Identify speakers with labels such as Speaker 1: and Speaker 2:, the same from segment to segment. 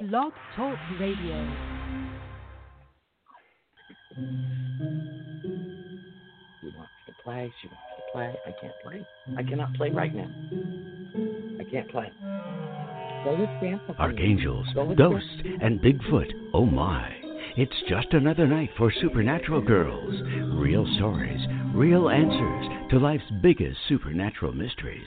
Speaker 1: Blog Talk Radio.
Speaker 2: She wants to play. She wants to play. I can't play. I cannot play right now. I can't play. Go with Grandpa.
Speaker 3: Archangels,
Speaker 2: Go with
Speaker 3: ghosts, and Bigfoot. Oh my. It's just another night for Supernatural Girls. Real stories, real answers to life's biggest supernatural mysteries.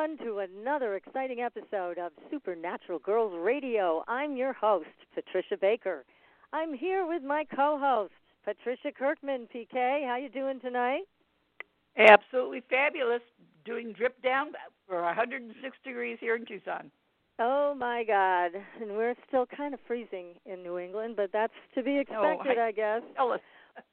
Speaker 4: To another exciting episode of Supernatural Girls Radio. I'm your host, Patricia Baker. I'm here with my co-host, Patricia Kirkman. PK, how you doing tonight?
Speaker 5: Absolutely fabulous. Doing drip down for 106 degrees here in Tucson.
Speaker 4: Oh my God! And we're still kind of freezing in New England, but that's to be expected,
Speaker 5: I-
Speaker 4: I guess.
Speaker 5: Tell us.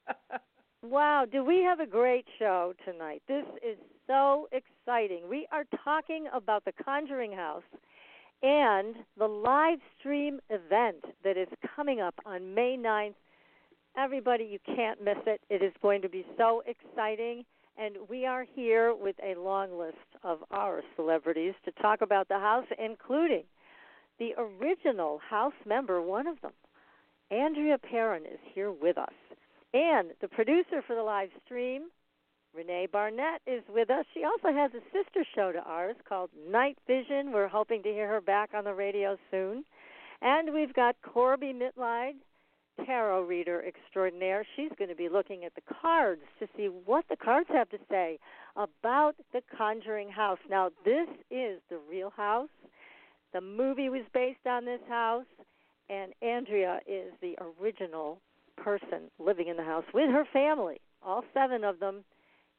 Speaker 4: Wow, do we have a great show tonight? This is so exciting. We are talking about the Conjuring House and the live stream event that is coming up on May 9th. Everybody, you can't miss it. It is going to be so exciting. And we are here with a long list of our celebrities to talk about the house, including the original house member, one of them. Andrea Perron is here with us. And the producer for the live stream, Rene Barnett, is with us. She also has a sister show to ours called Night Vision. We're hoping to hear her back on the radio soon. And we've got Corbie Mitleid, tarot reader extraordinaire. She's going to be looking at the cards to see what the cards have to say about the Conjuring House. Now, this is the real house. The movie was based on this house, and Andrea is the original person living in the house with her family, all seven of them.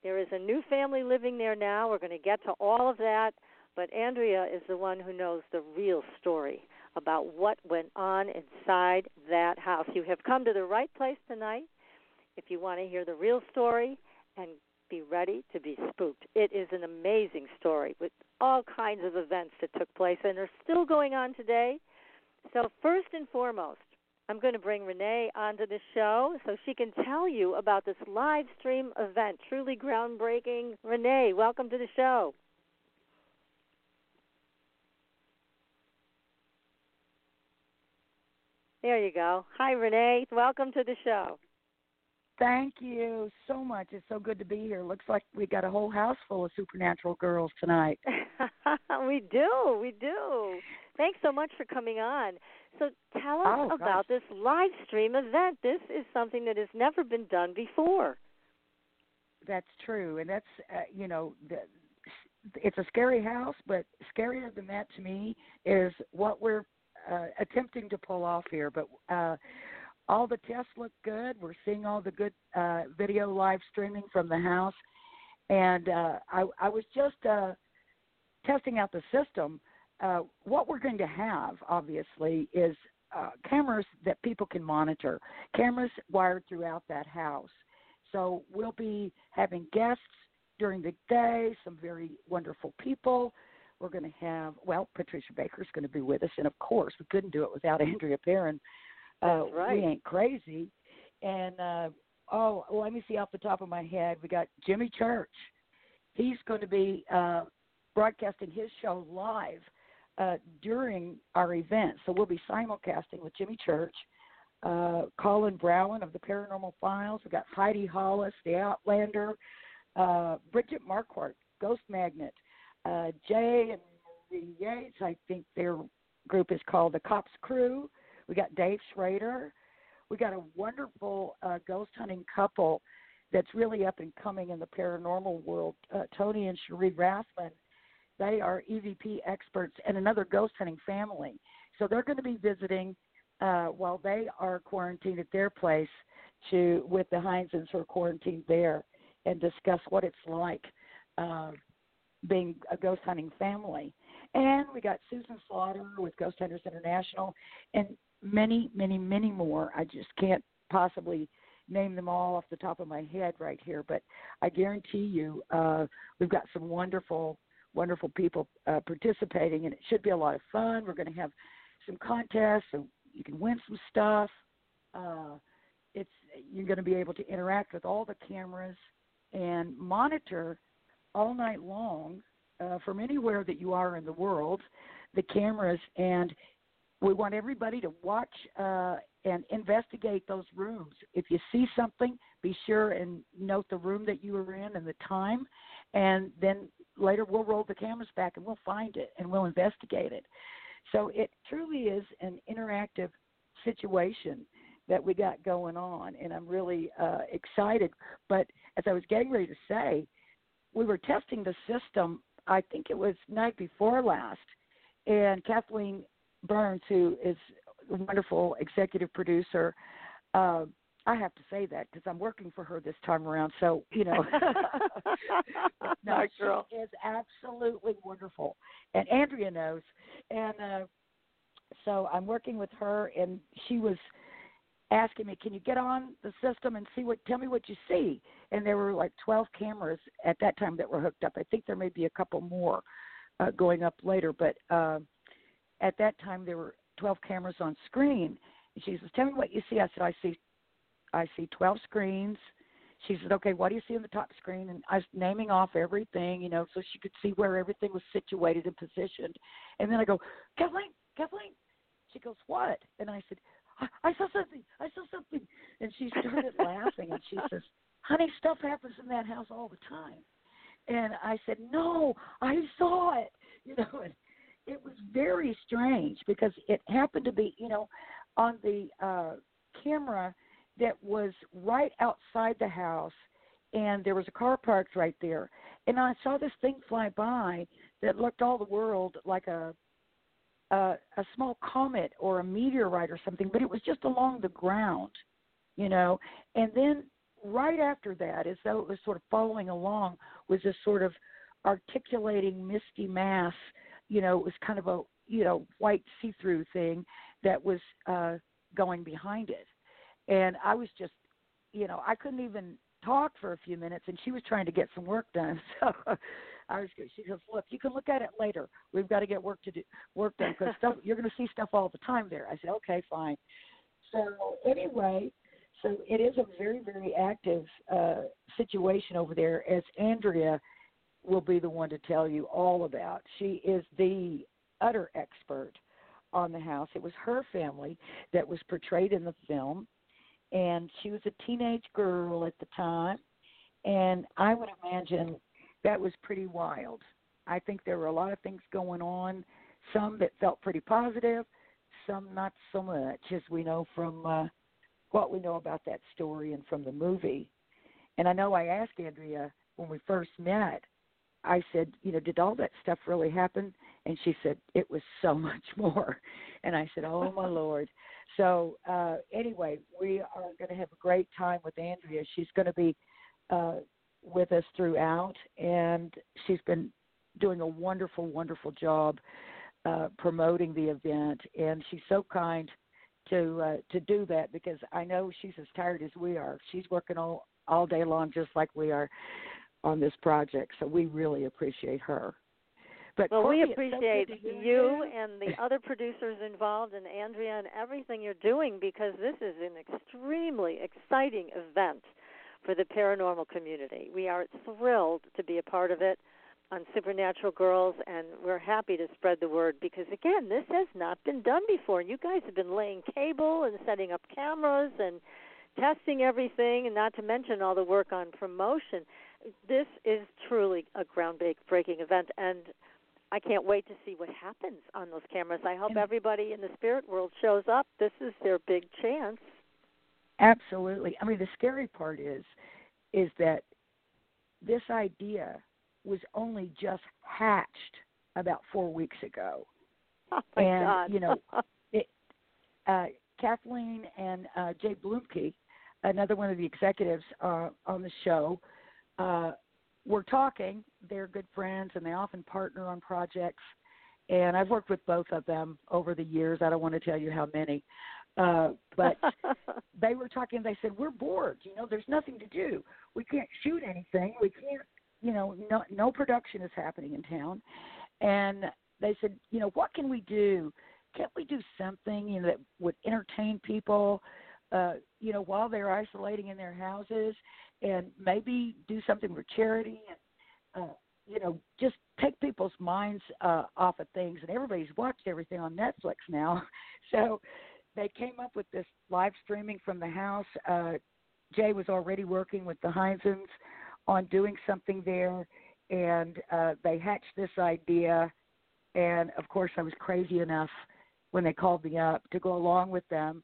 Speaker 4: There is a new family living there now. We're going to get to all of that, but Andrea is the one who knows the real story about what went on inside that house. You have come to the right place tonight if you want to hear the real story and be ready to be spooked. It is an amazing story with all kinds of events that took place and are still going on today. So, first and foremost, I'm going to bring Rene onto the show so she can tell you about this live stream event. Truly groundbreaking. Rene, welcome to the show. There you go. Hi, Rene. Welcome to the show.
Speaker 6: Thank you so much. It's so good to be here. Looks like we got a whole house full of supernatural girls tonight.
Speaker 4: we do. We do. Thanks so much for coming on. So tell us
Speaker 6: Oh, gosh.
Speaker 4: about this live stream event. This is something that has never been done before.
Speaker 6: That's true, and that's uh, you know, the, it's a scary house, but scarier than that to me is what we're uh, attempting to pull off here. But uh, all the tests look good. We're seeing all the good uh, video live streaming from the house, and uh, I, I was just uh, testing out the system. Uh, what we're going to have, obviously, is uh, cameras that people can monitor, cameras wired throughout that house. So we'll be having guests during the day, some very wonderful people. We're going to have, well, Patricia Baker's going to be with us, and of course, we couldn't do it without Andrea Perron. Uh,
Speaker 4: right.
Speaker 6: We ain't crazy. And, uh, oh, let me see off the top of my head. We got Jimmy Church. He's going to be uh, broadcasting his show live uh, during our event. So we'll be simulcasting with Jimmy Church, uh, Colin Brown of the Paranormal Files. We've got Heidi Hollis, the Outlander, uh, Bridget Marquardt, Ghost Magnet, uh, Jay and Marie Yates. I think their group is called the Cops Crew. We got Dave Schrader. We got a wonderful uh, ghost hunting couple that's really up and coming in the paranormal world. Uh, Tony and Cherie Rathman. They are EVP experts and another ghost hunting family. So they're going to be visiting uh, while they are quarantined at their place to with the Heinzens who are quarantined there and discuss what it's like uh, being a ghost hunting family. And we got Susan Slaughter with Ghost Hunters International. And many, many, many more. I just can't possibly name them all off the top of my head right here, but I guarantee you uh, we've got some wonderful, wonderful people uh, participating, and it should be a lot of fun. We're going to have some contests, so you can win some stuff. Uh, it's you're going to be able to interact with all the cameras and monitor all night long uh, from anywhere that you are in the world the cameras and we want everybody to watch uh, and investigate those rooms. If you see something, be sure and note the room that you were in and the time, and then later we'll roll the cameras back and we'll find it and we'll investigate it. So it truly is an interactive situation that we got going on, and I'm really uh, excited. But as I was getting ready to say, we were testing the system. I think it was night before last, and Kathleen Burns, who is a wonderful executive producer. Uh, I have to say that because I'm working for her this time around. So you know, no,
Speaker 5: girl.
Speaker 6: she is absolutely wonderful, and Andrea knows. And uh, so I'm working with her, and she was asking me, "Can you get on the system and see what? Tell me what you see." And there were like 12 cameras at that time that were hooked up. I think there may be a couple more uh, going up later, but uh, at that time there were 12 cameras on screen. And she says, "Tell me what you see." I said, "I see, I see 12 screens." She said, "Okay, what do you see on the top screen?" And I was naming off everything, you know, so she could see where everything was situated and positioned. And then I go, "Kathleen, Kathleen." She goes, "What?" And I said, I, I saw something. I saw something." And she started laughing, and she says, "Honey, stuff happens in that house all the time." And I said, "No, I saw it." You know, and it was very strange because it happened to be, you know, on the uh, camera that was right outside the house, and there was a car parked right there. And I saw this thing fly by that looked all the world like a a, a small comet or a meteorite or something, but it was just along the ground, you know. And then right after that, as though it was sort of following along, was this sort of articulating misty mass you know, it was kind of a you know white see-through thing that was uh, going behind it, and I was just, you know, I couldn't even talk for a few minutes, and she was trying to get some work done. So I was. She goes, "Look, you can look at it later. We've got to get work to do work done because stuff you're going to see stuff all the time there." I said, "Okay, fine." So anyway, so it is a very very active uh, situation over there, as Andrea will be the one to tell you all about. She is the utter expert on the house. It was her family that was portrayed in the film, and she was a teenage girl at the time. And I would imagine that was pretty wild. I think there were a lot of things going on, some that felt pretty positive, some not so much, as we know from uh, what we know about that story and from the movie. And I know I asked Andrea when we first met I said, you know, did all that stuff really happen? And she said, it was so much more. And I said, oh my lord. So uh, anyway, we are going to have a great time with Andrea. She's going to be uh, with us throughout, and she's been doing a wonderful, wonderful job uh, promoting the event. And she's so kind to uh, to do that because I know she's as tired as we are. She's working all all day long, just like we are on this project. So we really appreciate her. But
Speaker 4: well, we appreciate you and the other producers involved, and Andrea, and everything you're doing because this is an extremely exciting event for the paranormal community. We are thrilled to be a part of it on Supernatural Girls, and we're happy to spread the word because, again, this has not been done before. You guys have been laying cable and setting up cameras and testing everything, and not to mention all the work on promotion this is truly a groundbreaking event, and I can't wait to see what happens on those cameras. I hope everybody in the spirit world shows up. This is their big chance.
Speaker 6: Absolutely. I mean, the scary part is, is that this idea was only just hatched about four weeks ago.
Speaker 4: Oh
Speaker 6: and
Speaker 4: God.
Speaker 6: you know, it, uh, Kathleen and uh, Jay Bloomke, another one of the executives uh, on the show, uh, we're talking. They're good friends, and they often partner on projects. and I've worked with both of them over the years. I don't want to tell you how many, uh, but they were talking. They said we're bored. You know, there's nothing to do. We can't shoot anything. We can't. You know, no no production is happening in town, and they said, you know, what can we do? Can't we do something you know that would entertain people? Uh, you know, while they're isolating in their houses, and maybe do something for charity and uh, you know just take people's minds uh, off of things. And everybody's watched everything on Netflix now, so they came up with this live streaming from the house. Uh, Jay was already working with the Heinzens on doing something there, and uh, they hatched this idea. And of course, I was crazy enough when they called me up to go along with them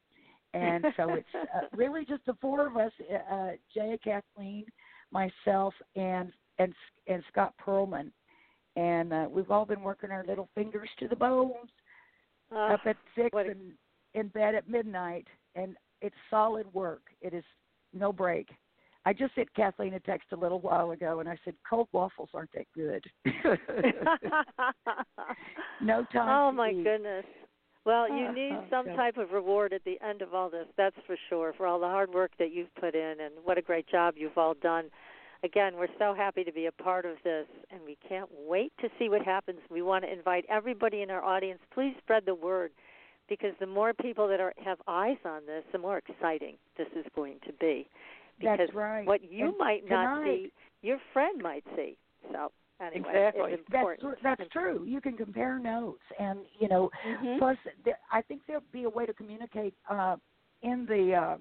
Speaker 6: and so it's uh, really just the four of us: uh, Jay, Kathleen, myself, and and and Scott Perlman, and uh, we've all been working our little fingers to the bones
Speaker 4: uh,
Speaker 6: up at six
Speaker 4: a-
Speaker 6: and in bed at midnight, and it's solid work. It is no break. I just sent Kathleen a text a little while ago, and I said, "Cold waffles aren't that good." no time.
Speaker 4: oh my
Speaker 6: eat.
Speaker 4: goodness. Well, you need
Speaker 6: Uh,
Speaker 4: some type of reward at the end of all this. That's for sure. For all the hard work that you've put in, and what a great job you've all done. Again, we're so happy to be a part of this, and we can't wait to see what happens. We want to invite everybody in our audience. Please spread the word, because the more people that are have eyes on this, the more exciting this is going to be. Because
Speaker 6: That's right.
Speaker 4: what you
Speaker 6: And
Speaker 4: might not
Speaker 6: tonight-
Speaker 4: see, your friend might see. So anyway,
Speaker 5: Exactly.
Speaker 6: That's that's true. You can compare notes, and you know,
Speaker 4: Mhm.
Speaker 6: plus th- I think there'll be a way to communicate uh, in the uh,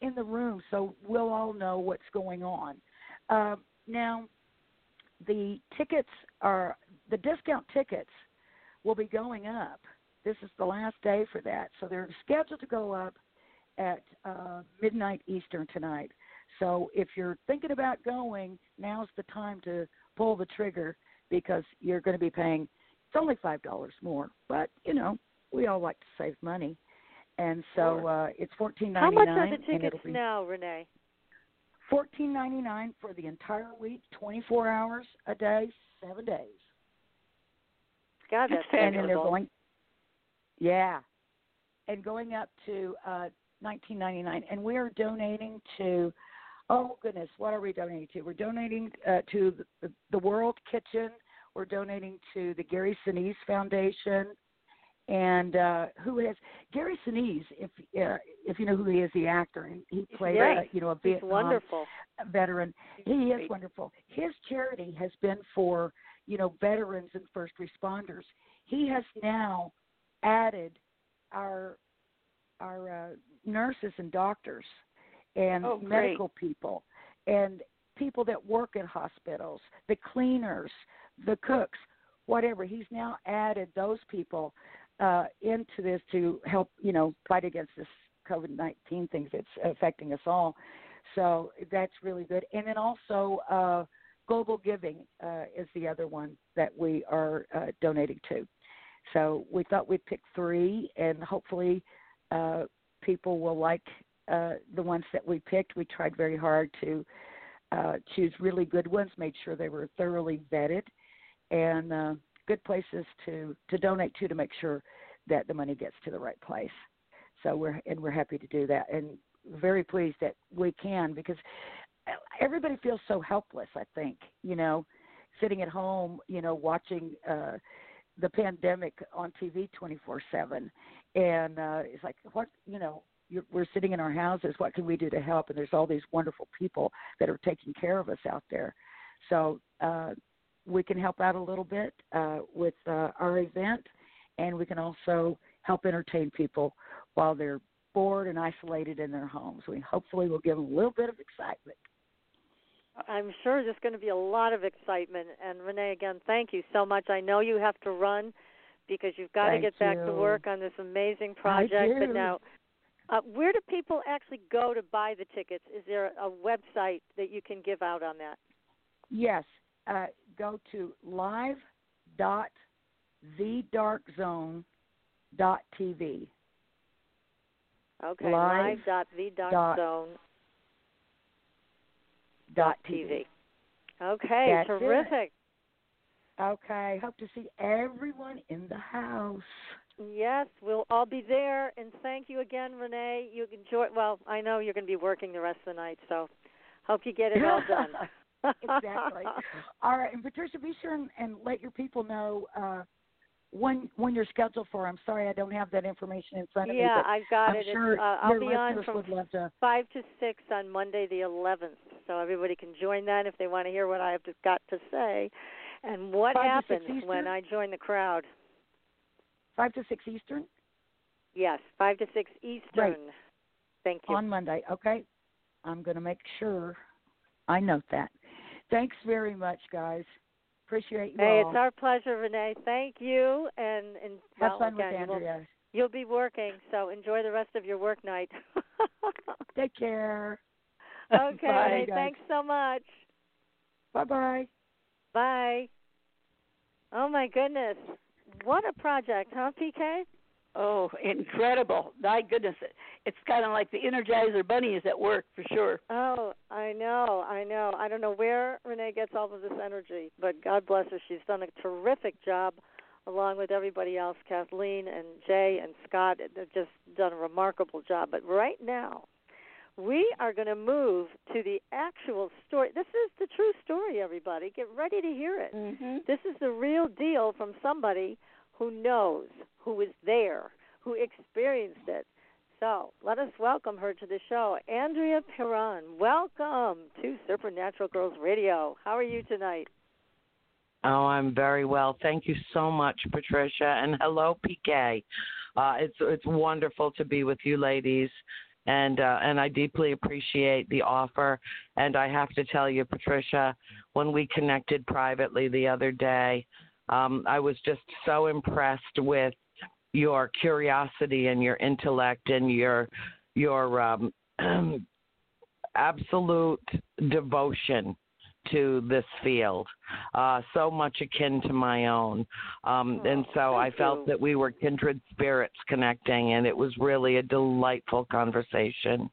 Speaker 6: in the room, so we'll all know what's going on. Uh, now, the tickets are the discount tickets will be going up. This is the last day for that, so they're scheduled to go up at uh, midnight Eastern tonight. So if you're thinking about going, now's the time to pull the trigger because you're going to be paying. It's only five dollars more, but you know we all like to save money, and so uh, it's fourteen
Speaker 4: How much are the tickets now, Rene?
Speaker 6: Fourteen ninety nine for the entire week, twenty four hours a day, seven days,
Speaker 4: God, that's
Speaker 6: and then they're going. Yeah, and going up to uh, nineteen ninety nine, and we are donating to. Oh goodness, what are we donating to? We're donating uh, to the, the World Kitchen. We're donating to the Gary Sinise Foundation, and uh, who has Gary Sinise? If uh, if you know who he is, the actor, he, he played
Speaker 4: Yes,
Speaker 6: a, you know a Vietnam
Speaker 4: wonderful.
Speaker 6: veteran. He is wonderful. His charity has been for you know veterans and first responders. He has now added our our uh, nurses and doctors and
Speaker 5: Oh,
Speaker 6: medical people and people that work in hospitals, the cleaners, the cooks, whatever. He's now added those people uh, into this to help you know fight against this COVID nineteen thing that's affecting us all. So that's really good. And then also, uh, Global Giving uh, is the other one that we are uh, donating to. So we thought we'd pick three, and hopefully, uh, people will like uh, the ones that we picked. We tried very hard to uh, choose really good ones, made sure they were thoroughly vetted, and uh, good places to to donate to to make sure that the money gets to the right place. So we're and we're happy to do that, and very pleased that we can because everybody feels so helpless. I think you know, sitting at home, you know, watching uh, the pandemic on TV twenty four seven, and uh, it's like what you know. You're, we're sitting in our houses. What can we do to help? And there's all these wonderful people that are taking care of us out there. So uh, we can help out a little bit uh, with uh, our event, and we can also help entertain people while they're bored and isolated in their homes. We hopefully will give them a little bit of excitement.
Speaker 4: I'm sure there's going to be a lot of excitement. And Rene, again, thank you so much. I know you have to run because you've got
Speaker 6: Thank
Speaker 4: to get back to work on this amazing project. But now, uh, where do people actually go to buy the tickets? Is there a website that you can give out on that?
Speaker 6: Yes, uh, go to live.thedarkzone.tv.
Speaker 4: Okay,
Speaker 6: Live
Speaker 4: live.the.zone.tv.
Speaker 6: Dot TV.
Speaker 4: Okay,
Speaker 6: That's it.
Speaker 4: terrific.
Speaker 6: Okay. Hope to see everyone in the house.
Speaker 4: Yes, we'll all be there. And thank you again, Rene. You enjoy. Well, I know you're going to be working the rest of the night, so hope you get it all done.
Speaker 6: exactly. All right, and Patricia, be sure and, and let your people know uh, when when you're scheduled for. I'm sorry, I don't have that information in front of
Speaker 4: yeah,
Speaker 6: me.
Speaker 4: Yeah, I've got
Speaker 6: I'm
Speaker 4: it.
Speaker 6: Sure
Speaker 4: uh, I'll be on from
Speaker 6: to.
Speaker 4: five to six on Monday the 11th, so everybody can join that if they want to hear what I have to, got to say, and what
Speaker 6: Five
Speaker 4: happens when I join the crowd.
Speaker 6: Five to six Eastern
Speaker 4: Yes, five to six Eastern. Right. Thank you.
Speaker 6: on Monday. Okay, I'm going to make sure I note that. Thanks very much, guys. Appreciate you
Speaker 4: Hey,
Speaker 6: all.
Speaker 4: it's our pleasure, Rene. Thank you, and and
Speaker 6: Have
Speaker 4: well,
Speaker 6: fun
Speaker 4: again,
Speaker 6: with Andrea.
Speaker 4: You'll be working, so enjoy the rest of your work night.
Speaker 6: Take care.
Speaker 4: okay,
Speaker 6: Bye,
Speaker 4: thanks so much.
Speaker 6: Bye bye.
Speaker 4: Bye. Oh my goodness, what a project, huh, PK?
Speaker 5: Oh, incredible! My goodness, it's kind of like the Energizer Bunny is at work for sure.
Speaker 4: Oh, I know, I know. I don't know where Rene gets all of this energy, but God bless her. She's done a terrific job along with everybody else, Kathleen and Jay and Scott. They've just done a remarkable job. But right now, we are going to move to the actual story. This is the true story, everybody. Get ready to hear it.
Speaker 5: Mm-hmm.
Speaker 4: This is the real deal from somebody who knows, who was there, who experienced it. So let us welcome her to the show. Andrea Perron, welcome to Supernatural Girls Radio. How are you tonight?
Speaker 2: Oh, I'm very well. Thank you so much, Patricia, and hello, PK. Uh, it's it's wonderful to be with you, ladies, and uh, and I deeply appreciate the offer. And I have to tell you, Patricia, when we connected privately the other day, um, I was just so impressed with your curiosity and your intellect and your your um, absolute devotion to this field, uh, so much akin to my own. Um,
Speaker 4: Oh,
Speaker 2: and so I felt
Speaker 4: you.
Speaker 2: that we were kindred spirits connecting, and it was really a delightful conversation.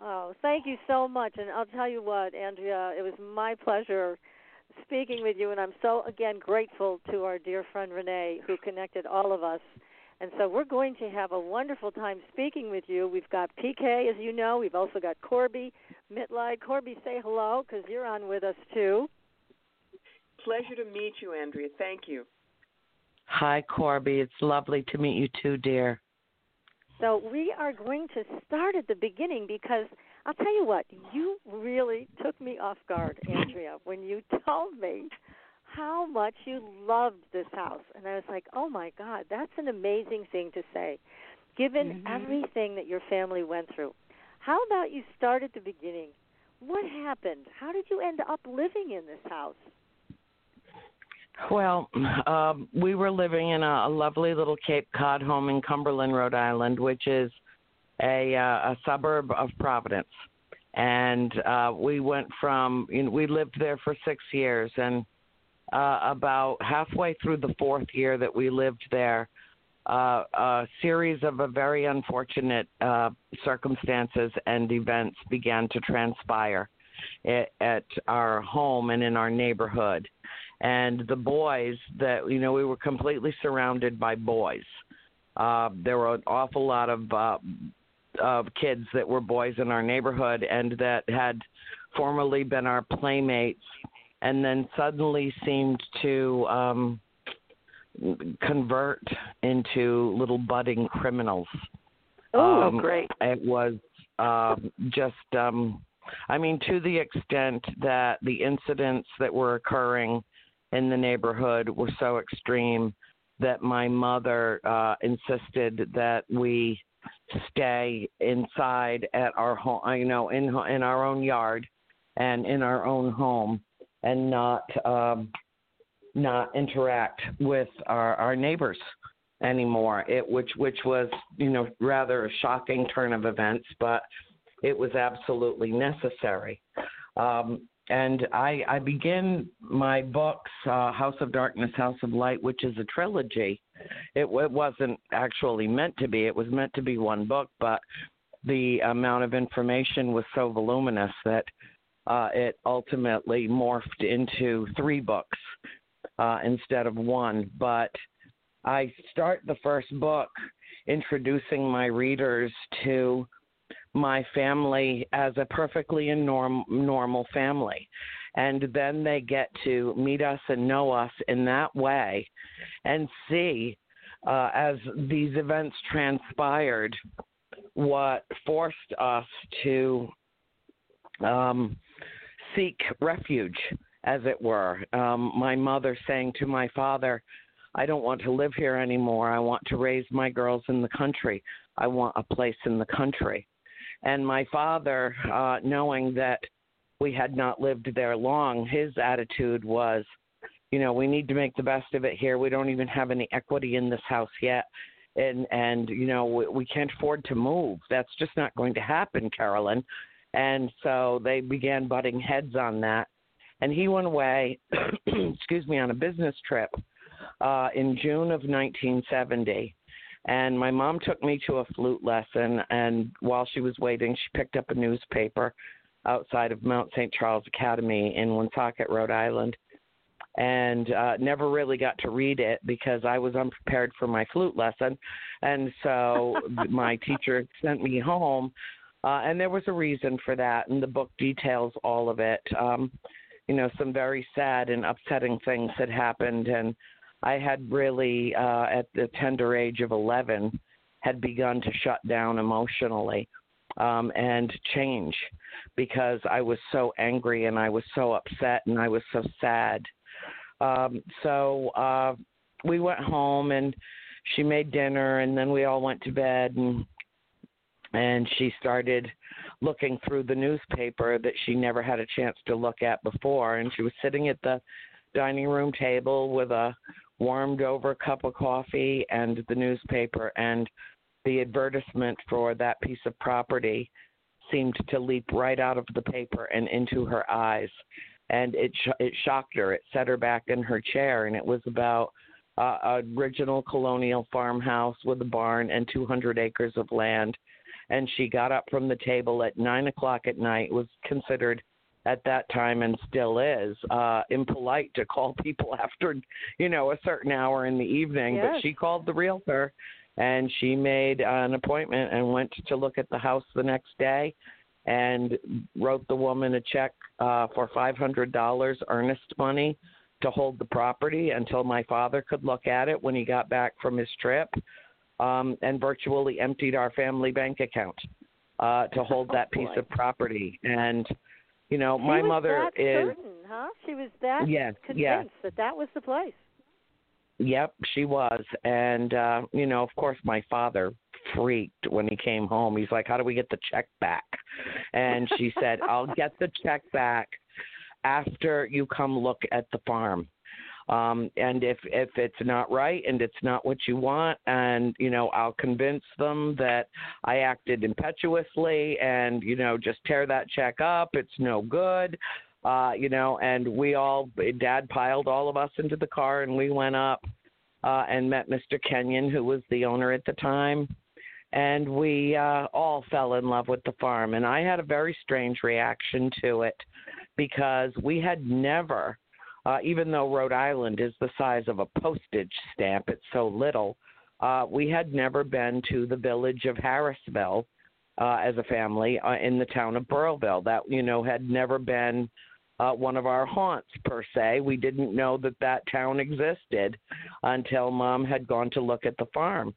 Speaker 4: Oh, thank you so much. And I'll tell you what, Andrea, it was my pleasure speaking with you, and I'm so, again, grateful to our dear friend Rene who connected all of us. And so we're going to have a wonderful time speaking with you. We've got PK, as you know. We've also got Corbie Mitleid. Corbie, say hello because you're on with us too.
Speaker 7: Pleasure to meet you, Andrea. Thank you.
Speaker 2: Hi, Corbie. It's lovely to meet you too, dear.
Speaker 4: So we are going to start at the beginning because I'll tell you what, you really took me off guard, Andrea, when you told me how much you loved this house. And I was like, oh my God, that's an amazing thing to say, given
Speaker 5: Mhm.
Speaker 4: everything that your family went through. How about you start at the beginning? What happened? How did you end up living in this house?
Speaker 2: Well, um, we were living in a, a lovely little Cape Cod home in Cumberland, Rhode Island, which is a, uh, a suburb of Providence. And uh, we went from, you know, we lived there for six years, and uh, about halfway through the fourth year that we lived there, uh, a series of a very unfortunate uh, circumstances and events began to transpire at, at our home and in our neighborhood. And the boys that you know we were completely surrounded by boys. Uh there were an awful lot of uh of kids that were boys in our neighborhood and that had formerly been our playmates and then suddenly seemed to um convert into little budding criminals
Speaker 5: Oh,
Speaker 2: Um,
Speaker 5: great.
Speaker 2: it was um, just, um, I mean, to the extent that the incidents that were occurring in the neighborhood were so extreme that my mother uh, insisted that we stay inside at our home, you know, in in our own yard and in our own home, and not um, not interact with our our neighbors anymore. It which which was you know rather a shocking turn of events, but it was absolutely necessary. Um, and I, I begin my books, uh, House of Darkness, House of Light, which is a trilogy. It, it wasn't actually meant to be. It was meant to be one book, but the amount of information was so voluminous that uh, it ultimately morphed into three books. uh, instead of one. But I start the first book introducing my readers to my family as a perfectly norm, normal family. And then they get to meet us and know us in that way and see uh, as these events transpired what forced us to um, seek refuge, as it were. Um, my mother saying to my father, I don't want to live here anymore. I want to raise my girls in the country. I want a place in the country. And my father, uh, knowing that we had not lived there long, his attitude was, you know, we need to make the best of it here. We don't even have any equity in this house yet. And and you know we, we can't afford to move. That's just not going to happen, Carolyn. And so they began butting heads on that. And he went away, excuse me, on a business trip uh, in June of 1970. And my mom took me to a flute lesson. And while she was waiting, she picked up a newspaper outside of Mount St. Charles Academy in Woonsocket, Rhode Island. And uh, never really got to read it because I was unprepared for my flute lesson. And so my teacher sent me home. Uh, and there was a reason for that. And the book details all of it. Um, you know, some very sad and upsetting things had happened. And I had really, uh, at the tender age of 11, had begun to shut down emotionally um, and change because I was so angry and I was so upset and I was so sad. Um, so uh, we went home and she made dinner and then we all went to bed and and she started looking through the newspaper that she never had a chance to look at before. And she was sitting at the dining room table with a warmed over cup of coffee and the newspaper. And the advertisement for that piece of property seemed to leap right out of the paper and into her eyes. And it sh- it shocked her. It set her back in her chair. And it was about uh, original colonial farmhouse with a barn and 200 acres of land and she got up from the table at nine o'clock at night was considered at that time and still is uh impolite to call people after you know a certain hour in the evening
Speaker 4: yes.
Speaker 2: but she called the realtor and she made an appointment and went to look at the house the next day and wrote the woman a check uh for five hundred dollars earnest money to hold the property until my father could look at it when he got back from his trip um and virtually emptied our family bank account uh to hold
Speaker 4: Oh,
Speaker 2: that piece of property and you know,
Speaker 4: She
Speaker 2: my
Speaker 4: was
Speaker 2: mother
Speaker 4: that
Speaker 2: is
Speaker 4: certain, huh? She was that
Speaker 2: Yeah,
Speaker 4: convinced
Speaker 2: yeah.
Speaker 4: that that was the place.
Speaker 2: Yep, she was. And uh, you know, of course my father freaked when he came home. He's like, "How do we get the check back?" And she said, "I'll get the check back after you come look at the farm." Um and if if it's not right and it's not what you want and you know, I'll convince them that I acted impetuously and you know, just tear that check up. It's no good. uh, you know, and we all, Dad piled all of us into the car, and we went up uh, and met Mr. Kenyon, who was the owner at the time, and we uh, all fell in love with the farm. And I had a very strange reaction to it because we had never, uh, even though Rhode Island is the size of a postage stamp, it's so little. Uh, we had never been to the village of Harrisville uh, as a family uh, in the town of Burrillville. That you know had never been uh, one of our haunts per se. We didn't know that that town existed until Mom had gone to look at the farm.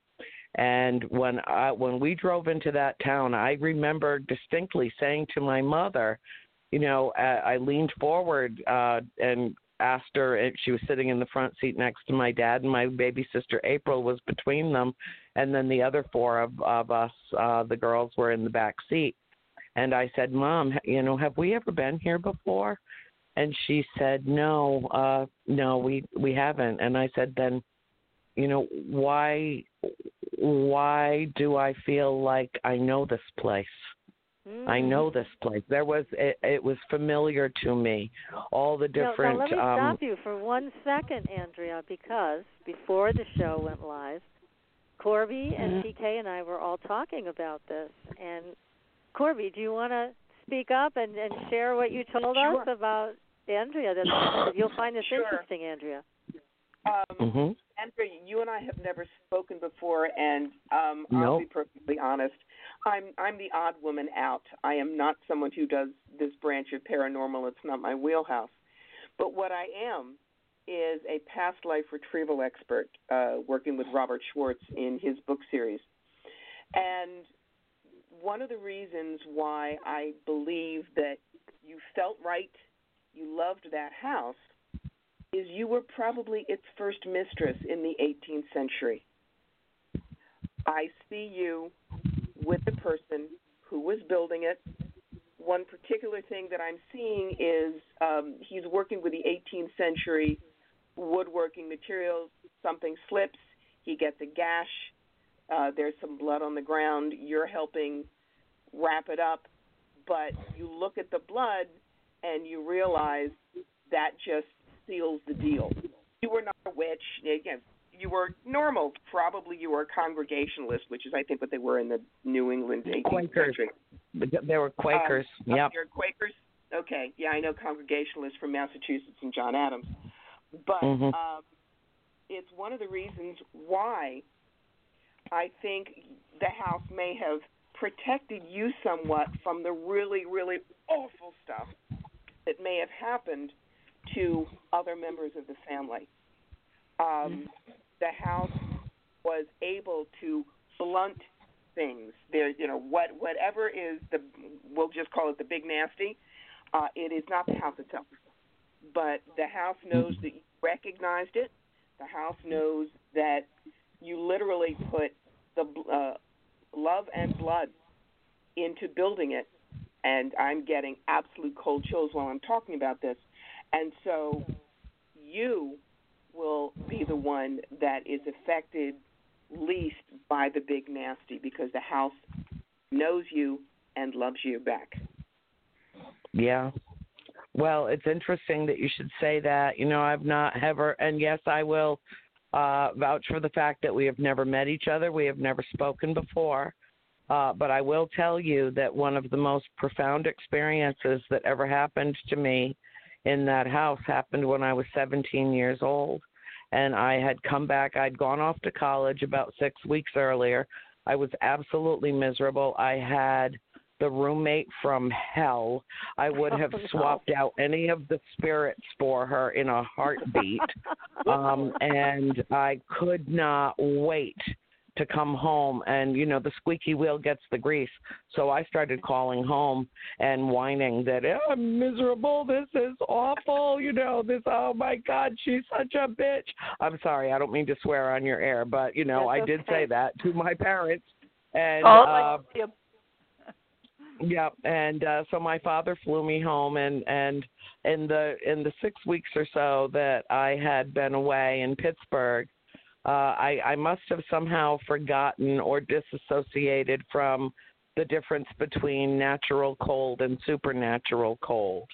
Speaker 2: And when I, when we drove into that town, I remember distinctly saying to my mother, you know, I, I leaned forward uh, and asked her if she was sitting in the front seat next to my dad, and my baby sister April was between them, and then the other four of, of us, uh, the girls, were in the back seat. And I said, Mom, you know, have we ever been here before? And she said, No, uh, no, we we haven't. And I said, Then, you know, why why do I feel like I know this place? I
Speaker 4: Mm.
Speaker 2: know this place. There was it, it was familiar to me. All the
Speaker 4: Now-
Speaker 2: different
Speaker 4: Now, let me
Speaker 2: um
Speaker 4: stop you for one second, Andrea, because before the show went live, Corbie and
Speaker 2: Mhm.
Speaker 4: PK and I were all talking about this. And Corbie, do you want to speak up and, and share what you told
Speaker 6: Sure.
Speaker 4: us about Andrea? That you'll find this
Speaker 6: Sure.
Speaker 4: interesting, Andrea.
Speaker 7: Um,
Speaker 2: Mhm.
Speaker 7: Andrea, you and I have never spoken before, and um, I'll be perfectly honest. I'm I'm the odd woman out. I am not someone who does this branch of paranormal. It's not my wheelhouse. But what I am is a past life retrieval expert, uh, working with Robert Schwartz in his book series. And one of the reasons why I believe that you felt right, you loved that house, is you were probably its first mistress in the 18th century. I see you with the person who was building it. One particular thing that I'm seeing is um, he's working with the 18th century woodworking materials. Something slips, he gets a gash. Uh, there's some blood on the ground. You're helping wrap it up, but you look at the blood and you realize that just seals the deal. You were not a witch. Again, you were normal. Probably you were a Congregationalist, which is I think what they were in the New England 18th
Speaker 2: Quakers.
Speaker 7: century.
Speaker 2: They were Quakers.
Speaker 7: Um,
Speaker 2: yep.
Speaker 7: You're Quakers. Okay. Yeah, I know Congregationalists from Massachusetts and John Adams, but
Speaker 2: Mhm.
Speaker 7: um, it's one of the reasons why I think the house may have protected you somewhat from the really, really awful stuff that may have happened to other members of the family. Um, the house was able to blunt things. There, you know, what whatever is the, we'll just call it the big nasty. Uh, it is not the house itself, but the house knows that you recognized it. The house knows that you literally put the uh, love and blood into building it, and I'm getting absolute cold chills while I'm talking about this. And so, you will be the one that is affected least by the big nasty because the house knows you and loves you back.
Speaker 2: Yeah. Well, it's interesting that you should say that. You know, I've not ever, and yes, I will uh, vouch for the fact that we have never met each other. We have never spoken before. Uh, but I will tell you that one of the most profound experiences that ever happened to me in that house happened when I was 17 years old. And I had come back, I'd gone off to college about six weeks earlier. I was absolutely miserable. I had the roommate from hell. I would have
Speaker 4: Oh,
Speaker 2: swapped out any of the spirits for her in a heartbeat. um, and I could not wait to come home and you know the squeaky wheel gets the grease. So i started calling home and whining that oh, i'm miserable. This is awful. You know this oh my god she's such a bitch. I'm sorry i don't mean to swear on your air but you know
Speaker 4: That's
Speaker 2: i did say that to my parents. And
Speaker 5: Oh,
Speaker 2: uh,
Speaker 5: yeah.
Speaker 2: yeah, and uh, so my father flew me home, and and in the in the six weeks or so that I had been away in Pittsburgh, uh, I I must have somehow forgotten or disassociated from the difference between natural cold and supernatural cold,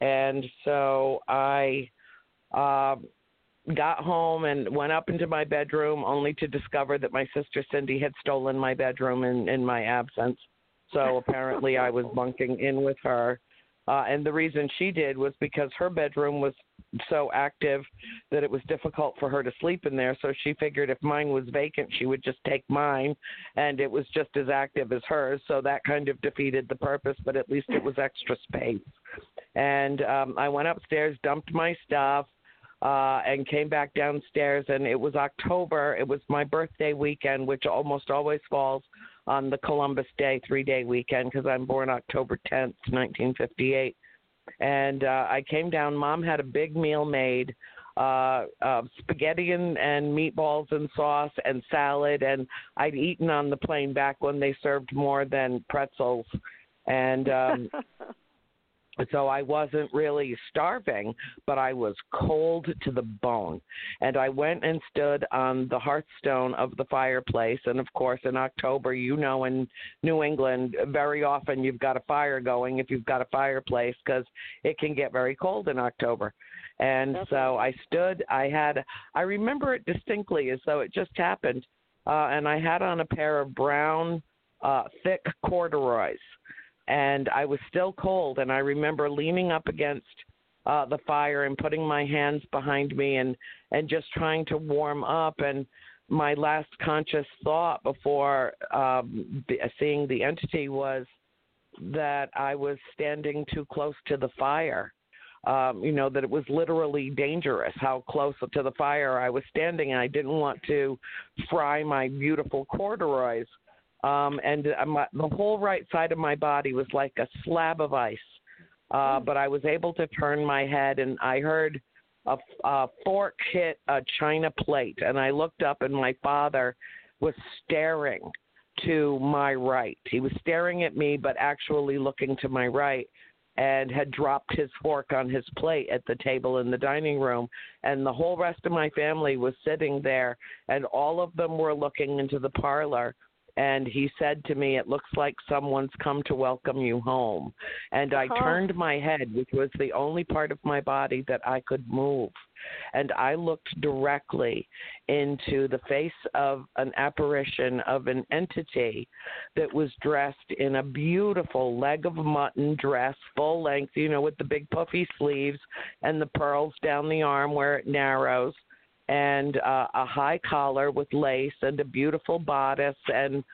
Speaker 2: and so I. Uh, got home and went up into my bedroom only to discover that my sister Cindy had stolen my bedroom in in my absence. So apparently I was bunking in with her. Uh, and the reason she did was because her bedroom was so active that it was difficult for her to sleep in there. So she figured if mine was vacant, she would just take mine, and it was just as active as hers. So that kind of defeated the purpose, but at least it was extra space. And um, I went upstairs, dumped my stuff, uh, and came back downstairs. And it was October. It was my birthday weekend, which almost always falls on the Columbus Day three day weekend because I'm born October 10th, 1958. And uh, I came down. Mom had a big meal made uh, uh, spaghetti and, and meatballs and sauce and salad. And I'd eaten on the plane back when they served more than pretzels. And um, so I wasn't really starving, but I was cold to the bone. And I went and stood on the hearthstone of the fireplace. And of course, in October, you know, in New England, very often you've got a fire going if you've got a fireplace because it can get very cold in October. And so I stood, I had, I remember it distinctly as though it just happened. Uh, and I had on a pair of brown, uh, thick corduroys and I was still cold. And I remember leaning up against uh, the fire and putting my hands behind me and and just trying to warm up and my last conscious thought before um, seeing the entity was that I was standing too close to the fire. Um, you know, that it was literally dangerous how close to the fire I was standing, and I didn't want to fry my beautiful corduroys. Um, and uh, my, the whole right side of my body was like a slab of ice. Uh, but I was able to turn my head, and I heard a, a fork hit a china plate, and I looked up, and my father was staring to my right. He was staring at me, but actually looking to my right, and had dropped his fork on his plate at the table in the dining room. And the whole rest of my family was sitting there, and all of them were looking into the parlor and he said to me, It looks like someone's come to welcome you home. And I
Speaker 4: Uh-huh.
Speaker 2: turned my head, which was the only part of my body that I could move. And I looked directly into the face of an apparition of an entity that was dressed in a beautiful leg of mutton dress, full length, you know, with the big puffy sleeves and the pearls down the arm where it narrows and uh, a high collar with lace and a beautiful bodice and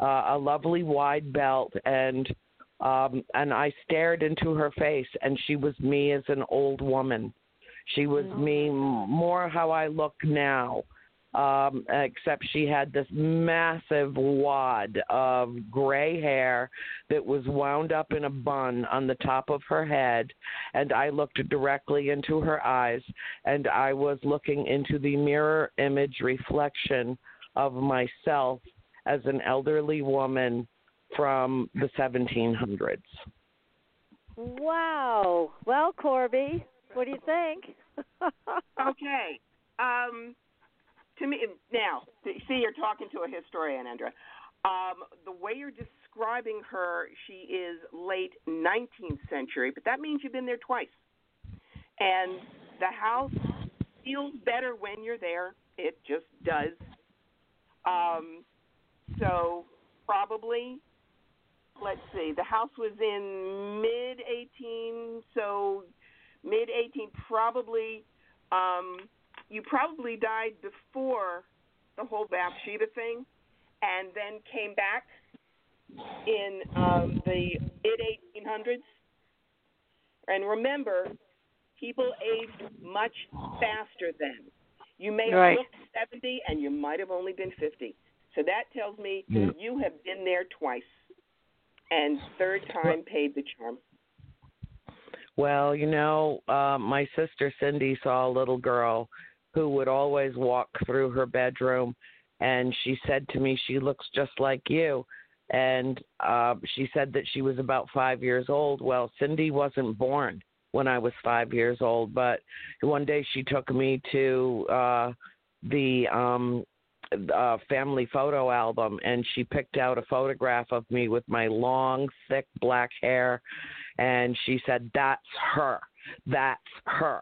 Speaker 2: uh, a lovely wide belt and um and I stared into her face and she was me as an old woman. She was me m- more how I look now. Um, except she had this massive wad of gray hair that was wound up in a bun on the top of her head, and I looked directly into her eyes, and I was looking into the mirror image reflection of myself as an elderly woman from the 1700s.
Speaker 4: Wow. Well, Corbie, what do you think?
Speaker 7: okay. Um, to me, now, see, you're talking to a historian, andrea Um, the way you're describing her, she is late 19th century, but that means you've been there twice. And the house feels better when you're there. It just does. Um, so probably, let's see, the house was in mid 18, so mid 18, probably. Um, you probably died before the whole Bathsheba thing, and then came back in um, the mid 1800s. And remember, people aged much faster then. You may have
Speaker 5: Right.
Speaker 7: looked 70, and you might have only been 50. So that tells me you have been there twice, and third time paid the charm.
Speaker 2: Well, you know, uh, my sister Cindy saw a little girl who would always walk through her bedroom, and she said to me, "She looks just like you." And uh, she said that she was about five years old. Well, Cindy wasn't born when I was five years old, but one day she took me to uh, the um, uh, family photo album, and she picked out a photograph of me with my long, thick black hair and she said, That's her. That's her.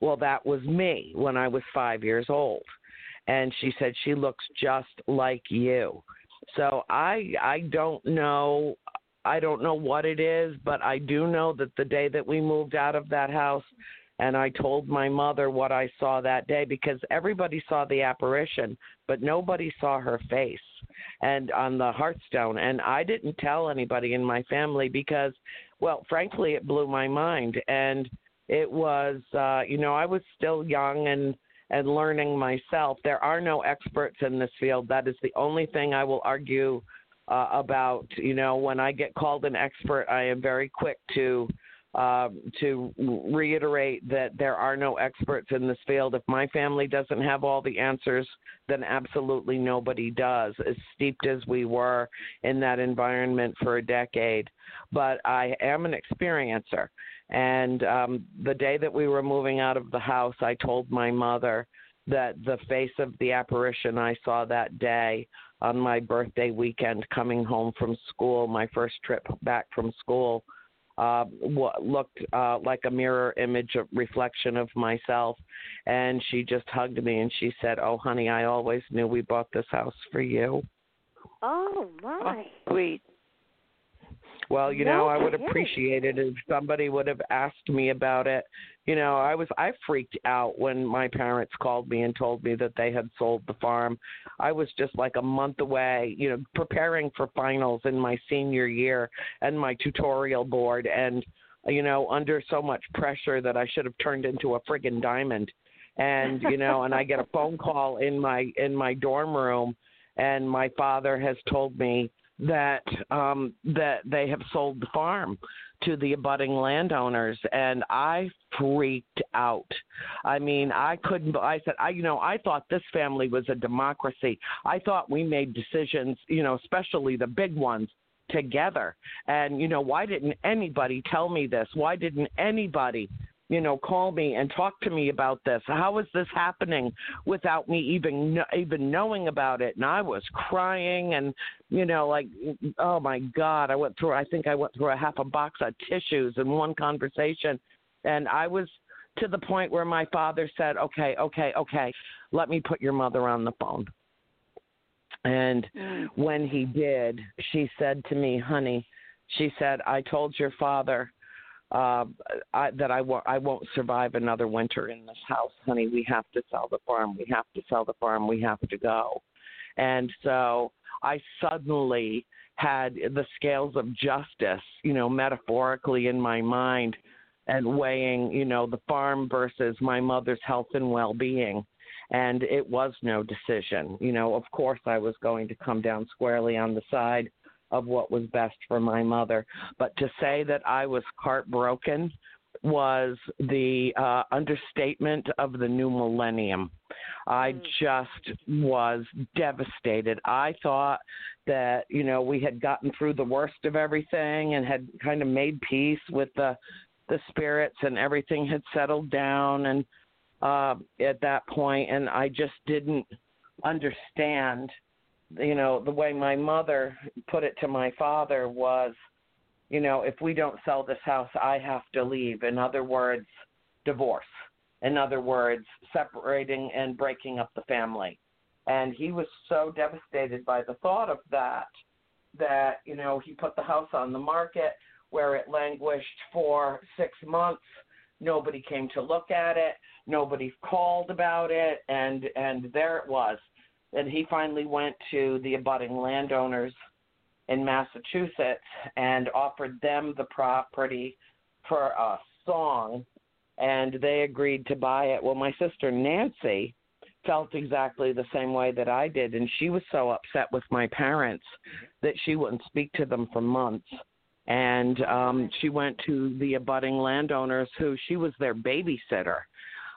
Speaker 2: Well, that was me when I was five years old. And she said, She looks just like you. So I I don't know I don't know what it is, but I do know that the day that we moved out of that house and I told my mother what I saw that day because everybody saw the apparition, but nobody saw her face and on the hearthstone and I didn't tell anybody in my family because well, frankly, it blew my mind, and it was, uh, you know, I was still young and and learning myself. There are no experts in this field. That is the only thing I will argue uh, about. You know, when I get called an expert, I am very quick to um, to reiterate that there are no experts in this field. If my family doesn't have all the answers, then absolutely nobody does. As steeped as we were in that environment for a decade, but I am an experiencer. And um, the day that we were moving out of the house, I told my mother that the face of the apparition I saw that day on my birthday weekend coming home from school, my first trip back from school, uh, what looked uh, like a mirror image of reflection of myself. And she just hugged me and she said, Oh, honey, I always knew we bought this house for you.
Speaker 4: Oh my.
Speaker 5: Sweet.
Speaker 2: Well, you
Speaker 4: No
Speaker 2: know, I would
Speaker 4: kidding.
Speaker 2: appreciate it if somebody would have asked me about it. You know, I was I freaked out when my parents called me and told me that they had sold the farm. I was just like a month away, you know, preparing for finals in my senior year and my tutorial board and you know, under so much pressure that I should have turned into a friggin' diamond. And, you know, and I get a phone call in my in my dorm room and my father has told me that um that they have sold the farm to the abutting landowners and I freaked out. I mean, I couldn't I said I you know, I thought this family was a democracy. I thought we made decisions, you know, especially the big ones together. And you know, why didn't anybody tell me this? Why didn't anybody you know, call me and talk to me about this. How is this happening without me even even knowing about it? And I was crying, and you know, like, oh my God, I went through. I think I went through a half a box of tissues in one conversation, and I was to the point where my father said, "Okay, okay, okay, let me put your mother on the phone." And mm. when he did, she said to me, "Honey," she said, "I told your father." Uh, I, that I won't I won't survive another winter in this house, honey. We have to sell the farm. We have to sell the farm. We have to go. And so I suddenly had the scales of justice, you know, metaphorically in my mind, and weighing, you know, the farm versus my mother's health and well-being. And it was no decision. You know, of course, I was going to come down squarely on the side of what was best for my mother. But to say that I was heartbroken was the uh, understatement of the new millennium. I just was devastated. I thought that, you know, we had gotten through the worst of everything and had kind of made peace with the the spirits and everything had settled down and uh at that point and I just didn't understand you know the way my mother put it to my father was you know if we don't sell this house i have to leave. In other words divorce. In other words separating and breaking up the family. And he was so devastated by the thought of that that you know he put the house on the market where it languished for 6 months. Nobody came to look at it. Nobody called about it. And and there it was and he finally went to the abutting landowners in Massachusetts and offered them the property for a song, and they agreed to buy it. Well, my sister Nancy felt exactly the same way that I did, and she was so upset with my parents that she wouldn't speak to them for months. And um, she went to the abutting landowners, who she was their babysitter,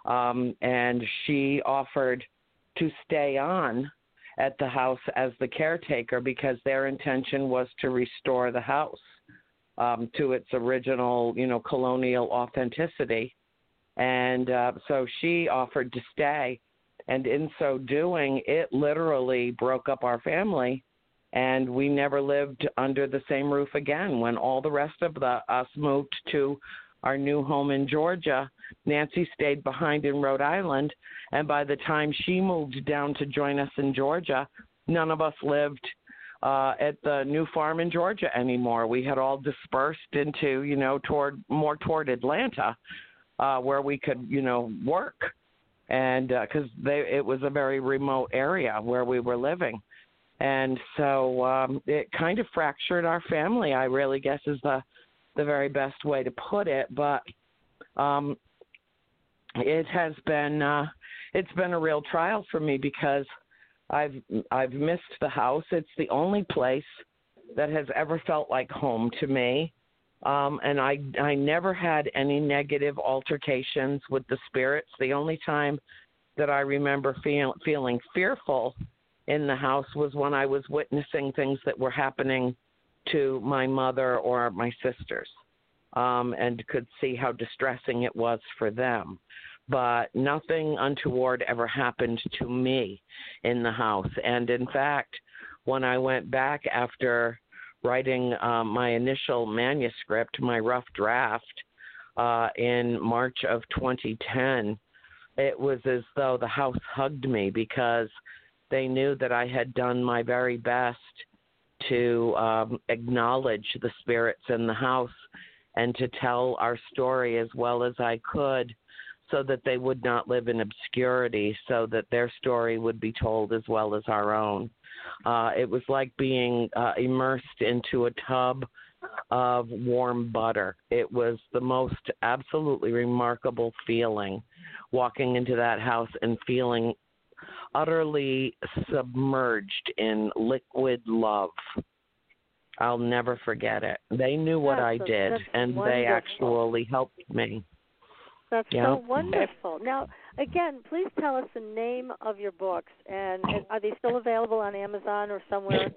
Speaker 2: um, and she offered to stay on at the house as the caretaker because their intention was to restore the house um, to its original, you know, colonial authenticity. And uh, so she offered to stay. And in so doing, it literally broke up our family. And we never lived under the same roof again. When all the rest of the us moved to our new home in Georgia, Nancy stayed behind in Rhode Island, and by the time she moved down to join us in Georgia, none of us lived uh at the new farm in Georgia anymore. We had all dispersed into, you know, toward more toward Atlanta, uh where we could, you know, work. And because they it was a very remote area where we were living. And so um it kind of fractured our family, I really guess is the the very best way to put it, but um it has been uh it's been a real trial for me because I've I've missed the house. It's the only place that has ever felt like home to me. Um and I I never had any negative altercations with the spirits. The only time that I remember feel, feeling fearful in the house was when I was witnessing things that were happening to my mother or my sisters um, and could see how distressing it was for them. But nothing untoward ever happened to me in the house. And in fact, when I went back after writing um, my initial manuscript, my rough draft, uh, in March of 2010, it was as though the house hugged me because they knew that I had done my very best to um, acknowledge the spirits in the house and to tell our story as well as I could so that they would not live in obscurity, so that their story would be told as well as our own. Uh, it was like being uh, immersed into a tub of warm butter. It was the most absolutely remarkable feeling walking into that house and feeling utterly submerged in liquid love. I'll never forget it. They knew what
Speaker 4: That's
Speaker 2: I did, and
Speaker 4: wonderful.
Speaker 2: they actually helped me.
Speaker 4: That's
Speaker 2: Yeah.
Speaker 4: so wonderful. Now, again, please tell us the name of your books, and, and are they still available on Amazon or somewhere